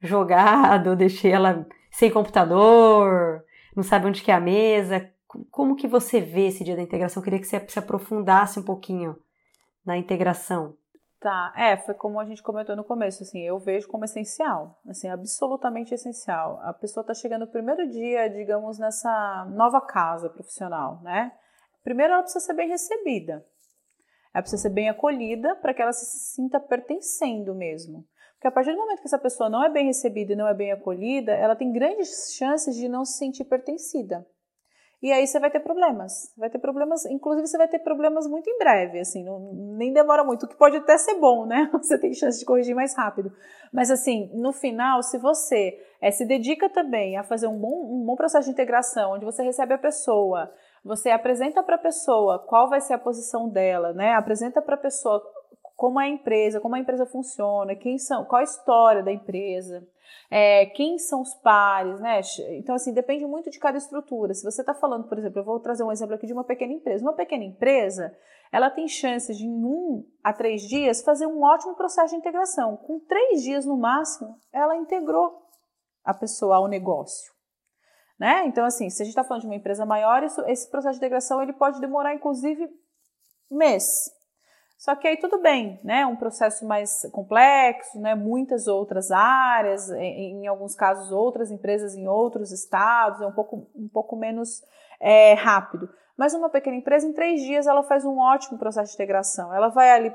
jogada, eu deixei ela sem computador, não sabe onde que é a mesa. Como que você vê esse dia da integração? Eu queria que você se aprofundasse um pouquinho na integração. Tá, é, foi como a gente comentou no começo, assim, eu vejo como essencial, assim, absolutamente essencial. A pessoa está chegando no primeiro dia, digamos, nessa nova casa profissional, né? Primeiro ela precisa ser bem recebida, ela precisa ser bem acolhida para que ela se sinta pertencendo mesmo. Porque a partir do momento que essa pessoa não é bem recebida e não é bem acolhida, ela tem grandes chances de não se sentir pertencida. E aí você vai ter problemas. Vai ter problemas, inclusive você vai ter problemas muito em breve, assim, não, nem demora muito, o que pode até ser bom, né? Você tem chance de corrigir mais rápido. Mas assim, no final, se você é, se dedica também a fazer um bom, um bom processo de integração, onde você recebe a pessoa, você apresenta para a pessoa qual vai ser a posição dela, né? Apresenta para a pessoa como a empresa, como a empresa funciona, quem são, qual a história da empresa, é, quem são os pares, né? Então, assim, depende muito de cada estrutura. Se você está falando, por exemplo, eu vou trazer um exemplo aqui de uma pequena empresa. Uma pequena empresa, ela tem chances de em um a três dias fazer um ótimo processo de integração. Com três dias no máximo, ela integrou a pessoa ao negócio. Né? Então, assim, se a gente está falando de uma empresa maior, isso, esse processo de integração ele pode demorar, inclusive, mês. Só que aí tudo bem, né? Um processo mais complexo, né? Muitas outras áreas, em, em alguns casos outras empresas em outros estados, é um pouco, um pouco menos é, rápido. Mas uma pequena empresa, em três dias, ela faz um ótimo processo de integração. Ela vai ali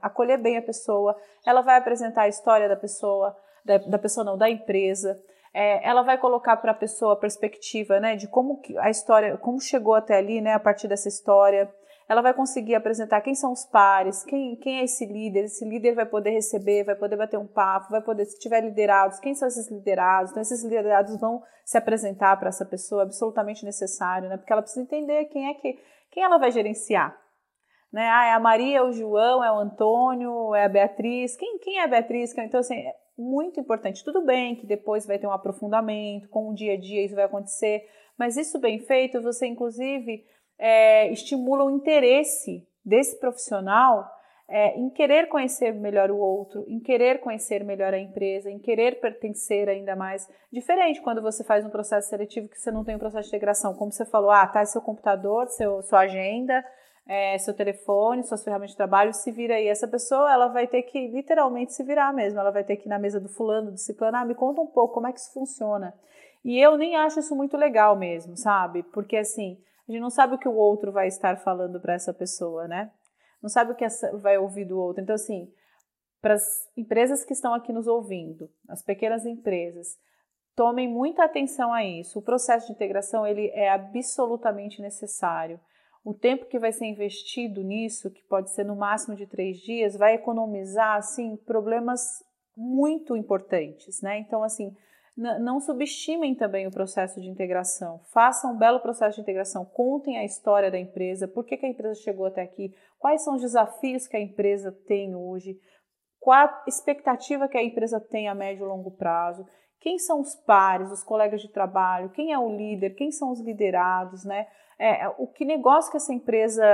acolher bem a pessoa, ela vai apresentar a história da pessoa, da, da pessoa não, da empresa. É, ela vai colocar para a pessoa a perspectiva, né, de como a história, como chegou até ali, né, a partir dessa história ela vai conseguir apresentar quem são os pares, quem, quem é esse líder, esse líder vai poder receber, vai poder bater um papo, vai poder, se tiver liderados, quem são esses liderados? Então, esses liderados vão se apresentar para essa pessoa, absolutamente necessário, né? Porque ela precisa entender quem é que, quem ela vai gerenciar. Né? Ah, é a Maria, é o João, é o Antônio, é a Beatriz. Quem, quem é a Beatriz? Então, assim, é muito importante. Tudo bem que depois vai ter um aprofundamento, com o dia a dia isso vai acontecer, mas isso bem feito, você, inclusive, é, estimula o interesse desse profissional é, em querer conhecer melhor o outro, em querer conhecer melhor a empresa, em querer pertencer ainda mais. Diferente quando você faz um processo seletivo que você não tem um processo de integração, como você falou, ah, tá seu computador, seu, sua agenda, é, seu telefone, suas ferramentas de trabalho, se vira aí. Essa pessoa, ela vai ter que literalmente se virar mesmo, ela vai ter que ir na mesa do fulano, do ciclano, ah, me conta um pouco como é que isso funciona. E eu nem acho isso muito legal mesmo, sabe? Porque assim, a gente não sabe o que o outro vai estar falando para essa pessoa, né? Não sabe o que vai ouvir do outro. Então, assim, para as empresas que estão aqui nos ouvindo, as pequenas empresas, tomem muita atenção a isso. O processo de integração ele é absolutamente necessário. O tempo que vai ser investido nisso, que pode ser no máximo de três dias, vai economizar assim problemas muito importantes, né? Então, assim, não subestimem também o processo de integração. Façam um belo processo de integração. Contem a história da empresa, por que, que a empresa chegou até aqui, quais são os desafios que a empresa tem hoje, qual a expectativa que a empresa tem a médio e longo prazo, quem são os pares, os colegas de trabalho, quem é o líder, quem são os liderados, né? É, o que negócio que essa empresa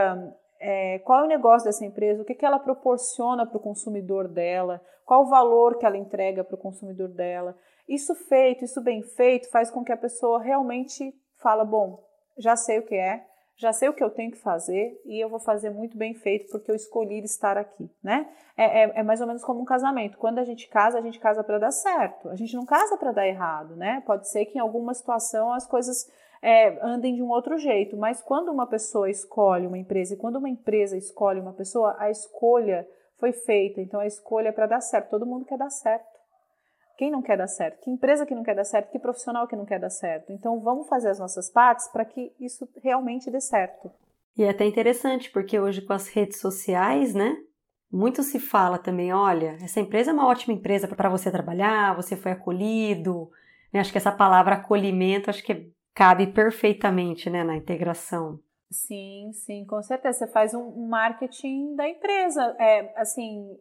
é, qual é o negócio dessa empresa, o que, que ela proporciona para o consumidor dela, qual o valor que ela entrega para o consumidor dela. Isso feito, isso bem feito, faz com que a pessoa realmente fala, bom, já sei o que é, já sei o que eu tenho que fazer e eu vou fazer muito bem feito porque eu escolhi estar aqui, né? É, é, é mais ou menos como um casamento. Quando a gente casa, a gente casa para dar certo. A gente não casa para dar errado, né? Pode ser que em alguma situação as coisas é, andem de um outro jeito, mas quando uma pessoa escolhe uma empresa e quando uma empresa escolhe uma pessoa, a escolha foi feita. Então a escolha é para dar certo. Todo mundo quer dar certo. Quem não quer dar certo? Que empresa que não quer dar certo? Que profissional que não quer dar certo? Então vamos fazer as nossas partes para que isso realmente dê certo. E é até interessante, porque hoje com as redes sociais, né? Muito se fala também, olha, essa empresa é uma ótima empresa para você trabalhar, você foi acolhido, Eu acho que essa palavra acolhimento, acho que cabe perfeitamente, né, na integração. Sim, sim, com certeza. Você faz um marketing da empresa, é assim,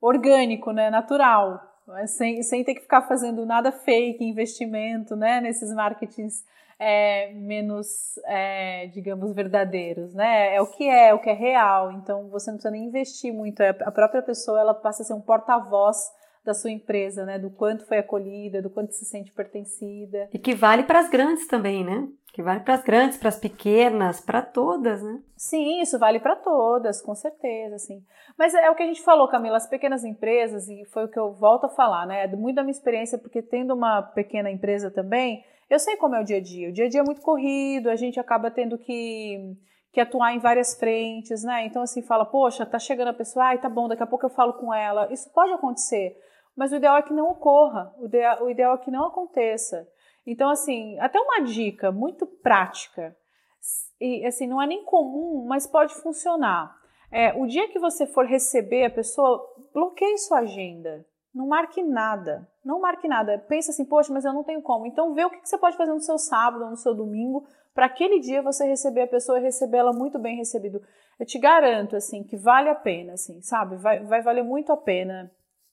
orgânico, né, natural, sem, sem ter que ficar fazendo nada fake, investimento, né, nesses marketings é, menos, é, digamos, verdadeiros, né? É o que é, é, o que é real. Então você não precisa nem investir muito. É, a própria pessoa ela passa a ser um porta-voz da sua empresa, né? Do quanto foi acolhida, do quanto se sente pertencida. E que vale para as grandes também, né? Que vale para as grandes, para as pequenas, para todas, né? Sim, isso vale para todas, com certeza, sim. Mas é o que a gente falou, Camila, as pequenas empresas, e foi o que eu volto a falar, né? É muito da minha experiência, porque tendo uma pequena empresa também, eu sei como é o dia a dia. O dia a dia é muito corrido, a gente acaba tendo que que atuar em várias frentes, né? Então, assim, fala, poxa, tá chegando a pessoa, ai, tá bom, daqui a pouco eu falo com ela. Isso pode acontecer. Mas o ideal é que não ocorra, o ideal, o ideal é que não aconteça. Então, assim, até uma dica muito prática, e assim, não é nem comum, mas pode funcionar. É, o dia que você for receber a pessoa, bloqueie sua agenda. Não marque nada. Não marque nada. Pensa assim, poxa, mas eu não tenho como. Então vê o que você pode fazer no seu sábado ou no seu domingo para aquele dia você receber a pessoa e recebê-la muito bem recebido. Eu te garanto, assim, que vale a pena, assim, sabe? Vai, vai valer muito a pena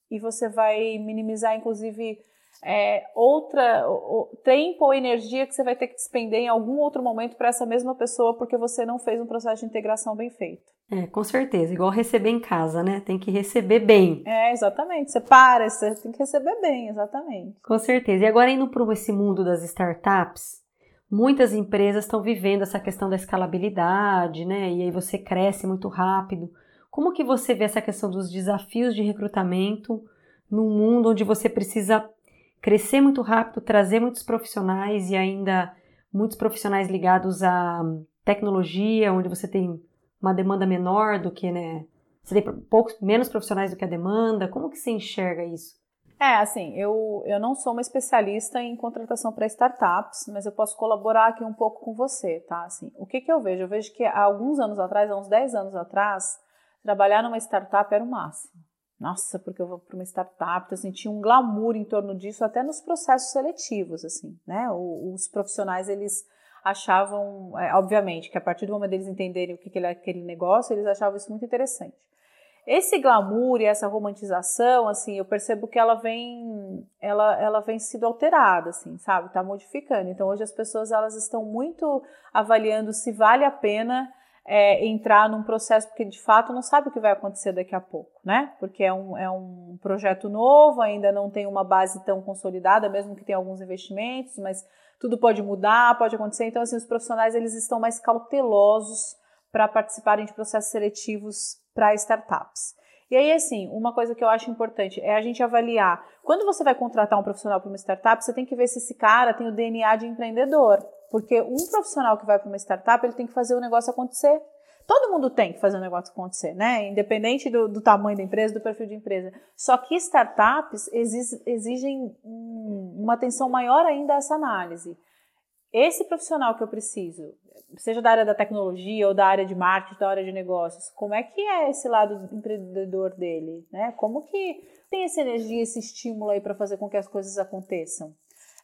e você vai minimizar, inclusive, é, outra o, tempo ou energia que você vai ter que despender em algum outro momento para essa mesma pessoa porque você não fez um processo de integração bem feito. É, com certeza. Igual receber em casa, né? Tem que receber bem. É, exatamente. Você para, você tem que receber bem, exatamente. Com certeza. E agora indo para esse mundo das startups, muitas empresas estão vivendo essa questão da escalabilidade, né? E aí você cresce muito rápido. Como que você vê essa questão dos desafios de recrutamento num mundo onde você precisa crescer muito rápido, trazer muitos profissionais e ainda muitos profissionais ligados à tecnologia, onde você tem uma demanda menor do que, né? Você tem poucos, menos profissionais do que a demanda. Como que você enxerga isso? É, assim, eu, eu não sou uma especialista em contratação para startups, mas eu posso colaborar aqui um pouco com você, tá? Assim, o que, que eu vejo? Eu vejo que há alguns anos atrás, há uns 10 anos atrás, trabalhar numa startup era o máximo. Nossa, porque eu vou para uma startup, eu senti um glamour em torno disso, até nos processos seletivos, assim, né? Os profissionais, eles achavam, é, obviamente, que a partir do momento deles entenderem o que é aquele negócio, eles achavam isso muito interessante. Esse glamour e essa romantização, assim, eu percebo que ela vem, ela, ela vem sido alterada, assim, sabe? Tá modificando. Então, hoje as pessoas, elas estão muito avaliando se vale a pena é, entrar num processo, porque de fato não sabe o que vai acontecer daqui a pouco, né? Porque é um, é um projeto novo, ainda não tem uma base tão consolidada, mesmo que tenha alguns investimentos, mas tudo pode mudar, pode acontecer. Então, assim, os profissionais eles estão mais cautelosos para participarem de processos seletivos para startups. E aí, assim, uma coisa que eu acho importante é a gente avaliar. Quando você vai contratar um profissional para uma startup, você tem que ver se esse cara tem o DNA de empreendedor. Porque um profissional que vai para uma startup, ele tem que fazer o negócio acontecer. Todo mundo tem que fazer o negócio acontecer, né? Independente do, do tamanho da empresa, do perfil de empresa. Só que startups exigem uma atenção maior ainda a essa análise. Esse profissional que eu preciso, seja da área da tecnologia ou da área de marketing, da área de negócios, como é que é esse lado empreendedor dele, né? Como que tem essa energia, esse estímulo aí para fazer com que as coisas aconteçam?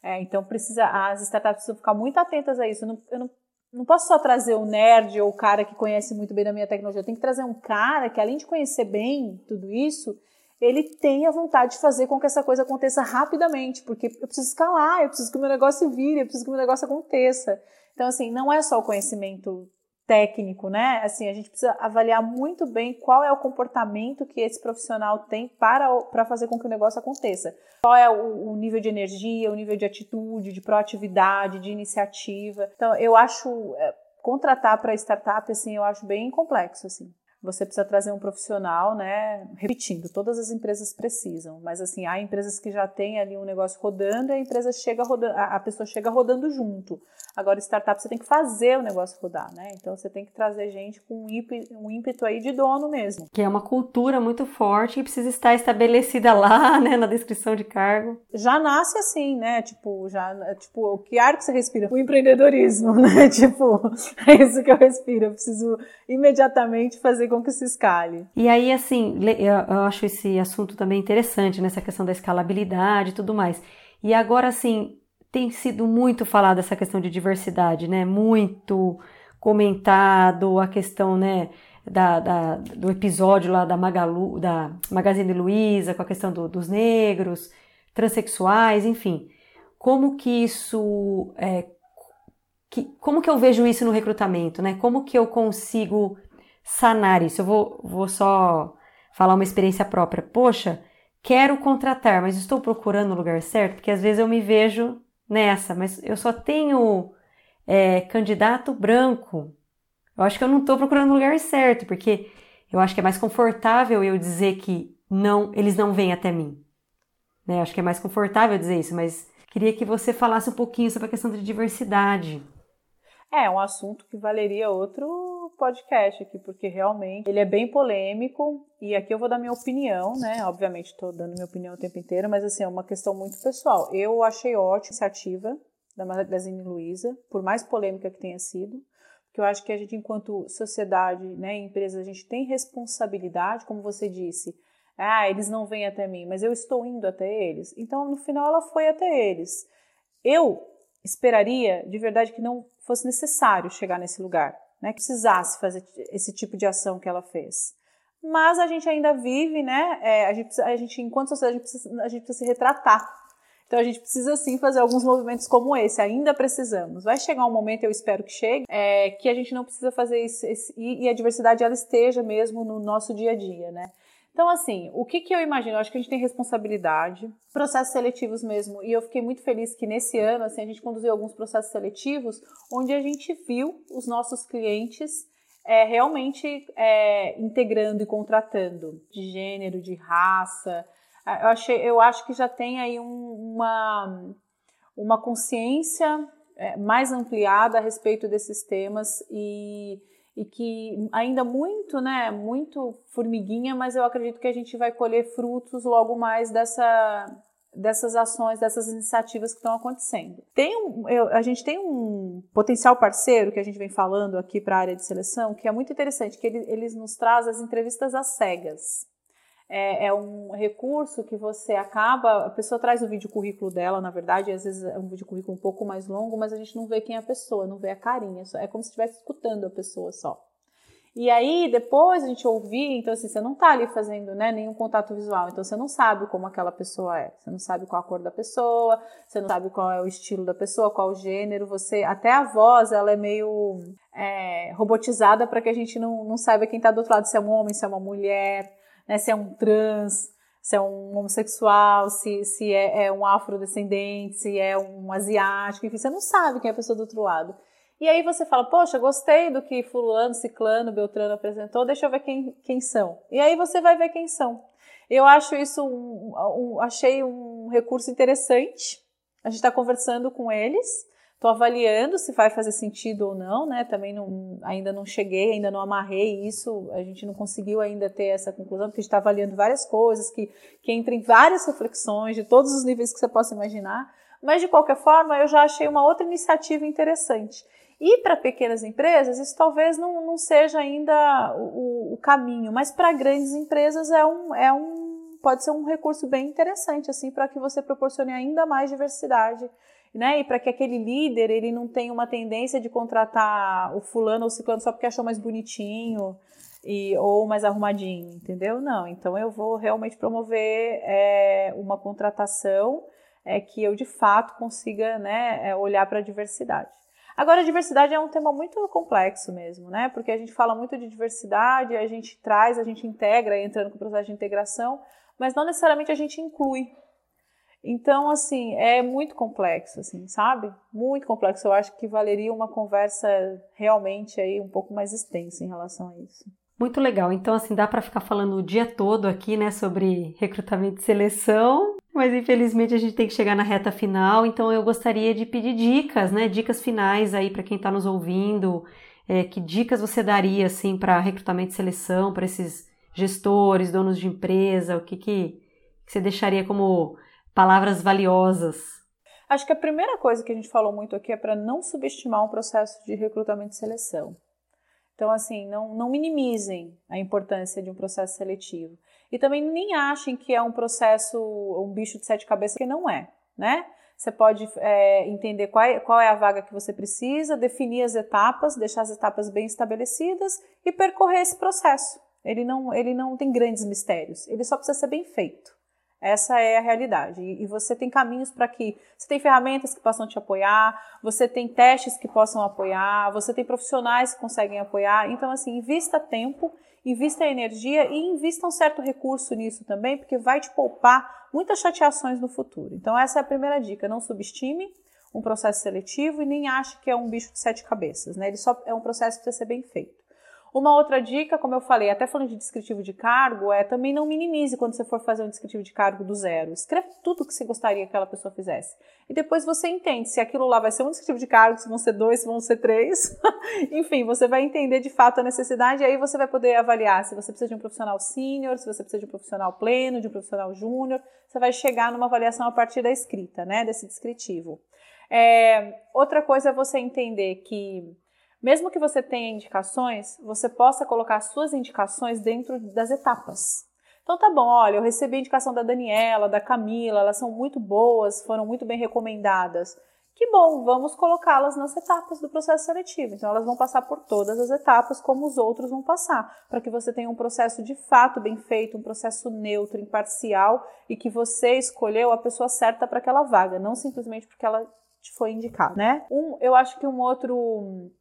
É, então precisa, as startups precisam ficar muito atentas a isso. Eu não, eu não, não posso só trazer o nerd ou o cara que conhece muito bem da minha tecnologia. Eu tenho que trazer um cara que, além de conhecer bem tudo isso, ele tenha vontade de fazer com que essa coisa aconteça rapidamente, porque eu preciso escalar, eu preciso que o meu negócio vire, eu preciso que o meu negócio aconteça. Então, assim, não é só o conhecimento técnico, né? Assim, a gente precisa avaliar muito bem qual é o comportamento que esse profissional tem para, para fazer com que o negócio aconteça. Qual é o, o nível de energia, o nível de atitude, de proatividade, de iniciativa. Então, eu acho é, contratar para startup assim, eu acho bem complexo assim você precisa trazer um profissional, né? Repetindo, todas as empresas precisam, mas assim, há empresas que já têm ali um negócio rodando e a empresa chega rodando, a pessoa chega rodando junto. Agora, startup você tem que fazer o negócio rodar, né? Então você tem que trazer gente com um ímpeto, um ímpeto aí de dono mesmo. Que é uma cultura muito forte e precisa estar estabelecida lá, né, na descrição de cargo. Já nasce assim, né? Tipo, já, tipo, o que ar que você respira? O empreendedorismo, né? tipo, é isso que eu respiro. Eu preciso imediatamente fazer com que se escale. E aí, assim, eu acho esse assunto também interessante, nessa questão da escalabilidade e tudo mais. E agora, assim, tem sido muito falada essa questão de diversidade, né? Muito comentado a questão, né? Da, da, do episódio lá da Magalu, da Magazine Luiza, com a questão do, dos negros, transexuais, enfim. Como que isso, é, como que eu vejo isso no recrutamento, né? Como que eu consigo sanar isso? Eu vou, vou só falar uma experiência própria. Poxa, quero contratar, mas estou procurando o lugar certo, porque às vezes eu me vejo nessa, mas eu só tenho é, candidato branco. Eu acho que eu não estou procurando o lugar certo, porque eu acho que é mais confortável eu dizer que não, eles não vêm até mim. Né? Acho que é mais confortável dizer isso, mas queria que você falasse um pouquinho sobre a questão de diversidade. É, um assunto que valeria outro podcast aqui, porque realmente ele é bem polêmico e aqui eu vou dar minha opinião, né? Obviamente estou dando minha opinião o tempo inteiro, mas assim, é uma questão muito pessoal. Eu achei ótima iniciativa da Magazine Luiza, por mais polêmica que tenha sido, porque eu acho que a gente, enquanto sociedade, né, empresa, a gente tem responsabilidade, como você disse, ah, eles não vêm até mim, mas eu estou indo até eles. Então, no final, ela foi até eles. Eu esperaria, de verdade, que não fosse necessário chegar nesse lugar, né? Que precisasse fazer esse tipo de ação que ela fez. Mas a gente ainda vive, né? É, a, gente, a gente, enquanto sociedade, a gente, precisa, a gente precisa se retratar. Então a gente precisa sim fazer alguns movimentos como esse, ainda precisamos. Vai chegar um momento, eu espero que chegue, é, que a gente não precisa fazer isso, esse, e, e a diversidade ela esteja mesmo no nosso dia a dia, né? Então, assim, o que, que eu imagino? Eu acho que a gente tem responsabilidade, processos seletivos mesmo, e eu fiquei muito feliz que nesse ano, assim, a gente conduziu alguns processos seletivos onde a gente viu os nossos clientes é, realmente é, integrando e contratando de gênero, de raça. Eu, achei, eu acho que já tem aí um, uma, uma consciência é, mais ampliada a respeito desses temas e e que ainda muito, né, muito formiguinha, mas eu acredito que a gente vai colher frutos logo mais dessa dessas ações, dessas iniciativas que estão acontecendo. Tem um, eu, a gente tem um potencial parceiro que a gente vem falando aqui para a área de seleção, que é muito interessante, que ele, eles nos traz as entrevistas às cegas é, é, um recurso que você acaba, a pessoa traz o vídeo currículo dela, na verdade, às vezes é um vídeo currículo um pouco mais longo, mas a gente não vê quem é a pessoa, não vê a carinha, é como se estivesse escutando a pessoa só. E aí, depois a gente ouvir, então assim, você não tá ali fazendo né, nenhum contato visual, então você não sabe como aquela pessoa é, você não sabe qual a cor da pessoa, você não sabe qual é o estilo da pessoa, qual o gênero, você, até a voz, ela é meio é, robotizada para que a gente não, não saiba quem tá do outro lado, se é um homem, se é uma mulher, né, se é um trans, se é um homossexual, se, se é, é, um afrodescendente, se é um asiático, enfim, você não sabe quem é a pessoa do outro lado. E aí você fala, poxa, gostei do que fulano, ciclano, beltrano apresentou, deixa eu ver quem, quem são. E aí você vai ver quem são. Eu acho isso, um, um achei um recurso interessante. A gente está conversando com eles, Estou avaliando se vai fazer sentido ou não, né? Também não, ainda não cheguei, ainda não amarrei isso, a gente não conseguiu ainda ter essa conclusão, porque a gente está avaliando várias coisas que, que entram em várias reflexões de todos os níveis que você possa imaginar. Mas de qualquer forma, eu já achei uma outra iniciativa interessante. E para pequenas empresas, isso talvez não, não seja ainda o, o caminho, mas para grandes empresas é um, é um, pode ser um recurso bem interessante assim para que você proporcione ainda mais diversidade né? E para que aquele líder ele não tenha uma tendência de contratar o fulano ou o ciclano só porque achou mais bonitinho e, ou mais arrumadinho, entendeu? Não. Então eu vou realmente promover é, uma contratação é, que eu de fato consiga né, é, olhar para a diversidade. Agora, a diversidade é um tema muito complexo mesmo, né? Porque a gente fala muito de diversidade, a gente traz, a gente integra, entrando com o processo de integração, mas não necessariamente a gente inclui então, assim, é muito complexo, assim, sabe? Muito complexo. Eu acho que valeria uma conversa realmente aí um pouco mais extensa em relação a isso. Muito legal. Então, assim, dá para ficar falando o dia todo aqui, né, sobre recrutamento e seleção, mas infelizmente a gente tem que chegar na reta final. Então, eu gostaria de pedir dicas, né, dicas finais aí para quem está nos ouvindo. É, que dicas você daria, assim, para recrutamento e seleção, para esses gestores, donos de empresa? O que, que, que você deixaria como palavras valiosas? Acho que a primeira coisa que a gente falou muito aqui é para não subestimar um processo de recrutamento e seleção. Então, assim, não, não minimizem a importância de um processo seletivo. E também nem achem que é um processo, um bicho de sete cabeças, que não é. né? Você pode é, entender qual é, qual é a vaga que você precisa, definir as etapas, deixar as etapas bem estabelecidas e percorrer esse processo. Ele não, ele não tem grandes mistérios, ele só precisa ser bem feito. Essa é a realidade. E você tem caminhos para que. Você tem ferramentas que possam te apoiar, você tem testes que possam apoiar, você tem profissionais que conseguem apoiar. Então, assim, invista tempo, invista energia e invista um certo recurso nisso também, porque vai te poupar muitas chateações no futuro. Então, essa é a primeira dica. Não subestime um processo seletivo e nem ache que é um bicho de sete cabeças. Né? Ele só é um processo que precisa ser bem feito. Uma outra dica, como eu falei, até falando de descritivo de cargo, é também não minimize quando você for fazer um descritivo de cargo do zero. Escreve tudo o que você gostaria que aquela pessoa fizesse. E depois você entende se aquilo lá vai ser um descritivo de cargo, se vão ser dois, se vão ser três. Enfim, você vai entender de fato a necessidade e aí você vai poder avaliar se você precisa de um profissional sênior, se você precisa de um profissional pleno, de um profissional júnior. Você vai chegar numa avaliação a partir da escrita, né, desse descritivo. É, outra coisa é você entender que mesmo que você tenha indicações, você possa colocar suas indicações dentro das etapas. Então tá bom, olha, eu recebi a indicação da Daniela, da Camila, elas são muito boas, foram muito bem recomendadas. Que bom, vamos colocá-las nas etapas do processo seletivo. Então elas vão passar por todas as etapas como os outros vão passar, para que você tenha um processo de fato bem feito, um processo neutro, imparcial e que você escolheu a pessoa certa para aquela vaga, não simplesmente porque ela te foi indicada, né? Um, eu acho que um outro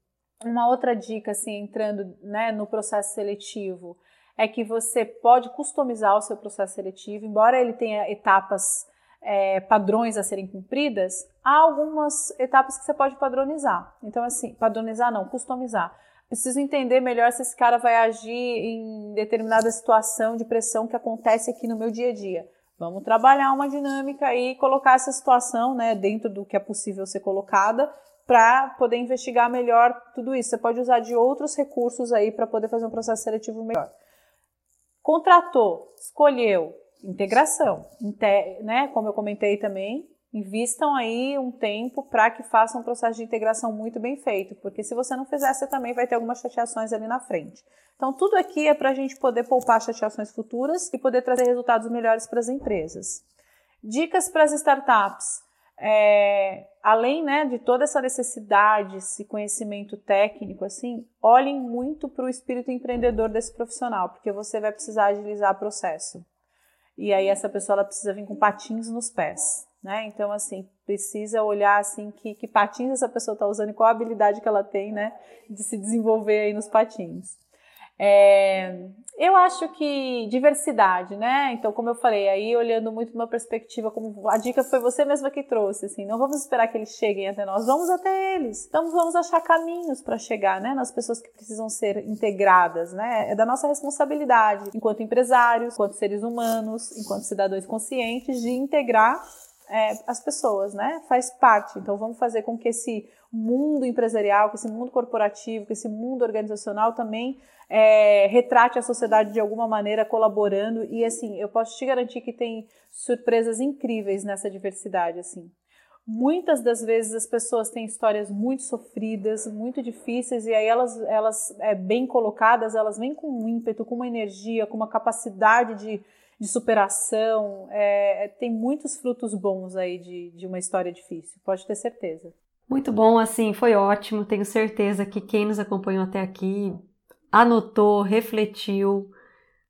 uma outra dica, assim, entrando né, no processo seletivo, é que você pode customizar o seu processo seletivo, embora ele tenha etapas é, padrões a serem cumpridas, há algumas etapas que você pode padronizar. Então, assim, padronizar não, customizar. Preciso entender melhor se esse cara vai agir em determinada situação de pressão que acontece aqui no meu dia a dia. Vamos trabalhar uma dinâmica e colocar essa situação né, dentro do que é possível ser colocada para poder investigar melhor tudo isso. Você pode usar de outros recursos aí para poder fazer um processo seletivo melhor. Contratou, escolheu, integração, né? Como eu comentei também, invistam aí um tempo para que façam um processo de integração muito bem feito, porque se você não fizer, você também vai ter algumas chateações ali na frente. Então, tudo aqui é para a gente poder poupar chateações futuras e poder trazer resultados melhores para as empresas. Dicas para as startups é, além né, de toda essa necessidade, esse conhecimento técnico, assim, olhem muito para o espírito empreendedor desse profissional, porque você vai precisar agilizar o processo. E aí essa pessoa ela precisa vir com patins nos pés, né? Então, assim, precisa olhar assim que, que patins essa pessoa está usando e qual a habilidade que ela tem, né, de se desenvolver aí nos patins. É, eu acho que diversidade, né? Então, como eu falei, aí olhando muito uma perspectiva, como a dica foi você mesma que trouxe, assim, não vamos esperar que eles cheguem até nós, vamos até eles. Então, vamos achar caminhos para chegar, né? Nas pessoas que precisam ser integradas, né? É da nossa responsabilidade, enquanto empresários, enquanto seres humanos, enquanto cidadãos conscientes, de integrar é, as pessoas, né? Faz parte. Então, vamos fazer com que esse mundo empresarial, que esse mundo corporativo, que esse mundo organizacional também é, retrate a sociedade de alguma maneira colaborando e assim eu posso te garantir que tem surpresas incríveis nessa diversidade assim muitas das vezes as pessoas têm histórias muito sofridas muito difíceis e aí elas elas é, bem colocadas elas vêm com um ímpeto com uma energia com uma capacidade de, de superação é, tem muitos frutos bons aí de, de uma história difícil pode ter certeza muito bom, assim, foi ótimo. Tenho certeza que quem nos acompanhou até aqui anotou, refletiu.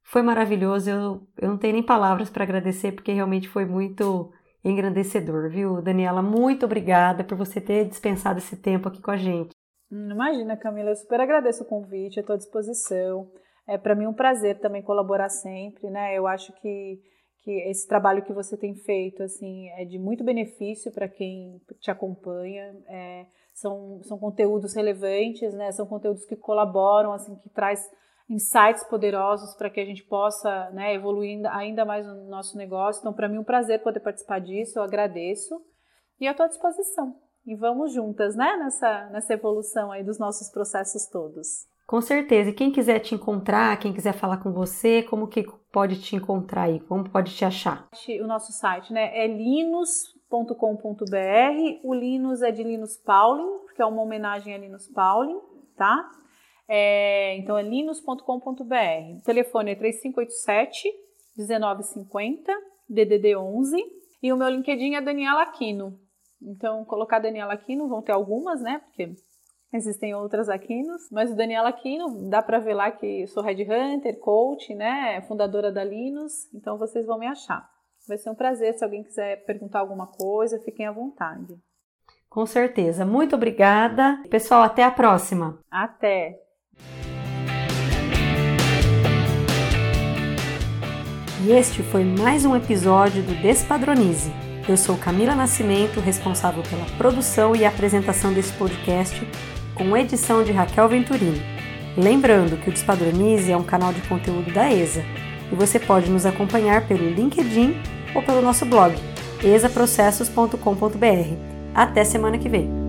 Foi maravilhoso. Eu, eu não tenho nem palavras para agradecer, porque realmente foi muito engrandecedor, viu, Daniela? Muito obrigada por você ter dispensado esse tempo aqui com a gente. Imagina, Camila, eu super agradeço o convite, estou à disposição. É para mim um prazer também colaborar sempre, né? Eu acho que, que esse trabalho que você tem feito, assim, é de muito benefício para quem te acompanha. É, são, são conteúdos relevantes, né? São conteúdos que colaboram, assim, que traz insights poderosos para que a gente possa né, evoluir ainda mais no nosso negócio. Então, para mim, é um prazer poder participar disso, eu agradeço e à disposição. E vamos juntas, né, nessa, nessa evolução aí dos nossos processos todos. Com certeza. E quem quiser te encontrar, quem quiser falar com você, como que pode te encontrar aí? Como pode te achar? O nosso site, né, é linus linus.com.br. O Linus é de Linus Pauling, porque é uma homenagem a Linus Pauling, tá? É, então é linus.com.br. O telefone é 3587 1950 DDD 11 E o meu LinkedIn é Daniela Aquino. Então, colocar Daniela Aquino, vão ter algumas, né? Porque existem outras Aquinos, mas o Daniela Aquino, dá para ver lá que sou Headhunter, coach, né? Fundadora da Linus, então vocês vão me achar. Vai ser um prazer. Se alguém quiser perguntar alguma coisa, fiquem à vontade. Com certeza. Muito obrigada. Pessoal, até a próxima. Até. E este foi mais um episódio do Despadronize. Eu sou Camila Nascimento, responsável pela produção e apresentação desse podcast, com edição de Raquel Venturini. Lembrando que o Despadronize é um canal de conteúdo da ESA e você pode nos acompanhar pelo LinkedIn ou pelo nosso blog exaprocessos.com.br. Até semana que vem!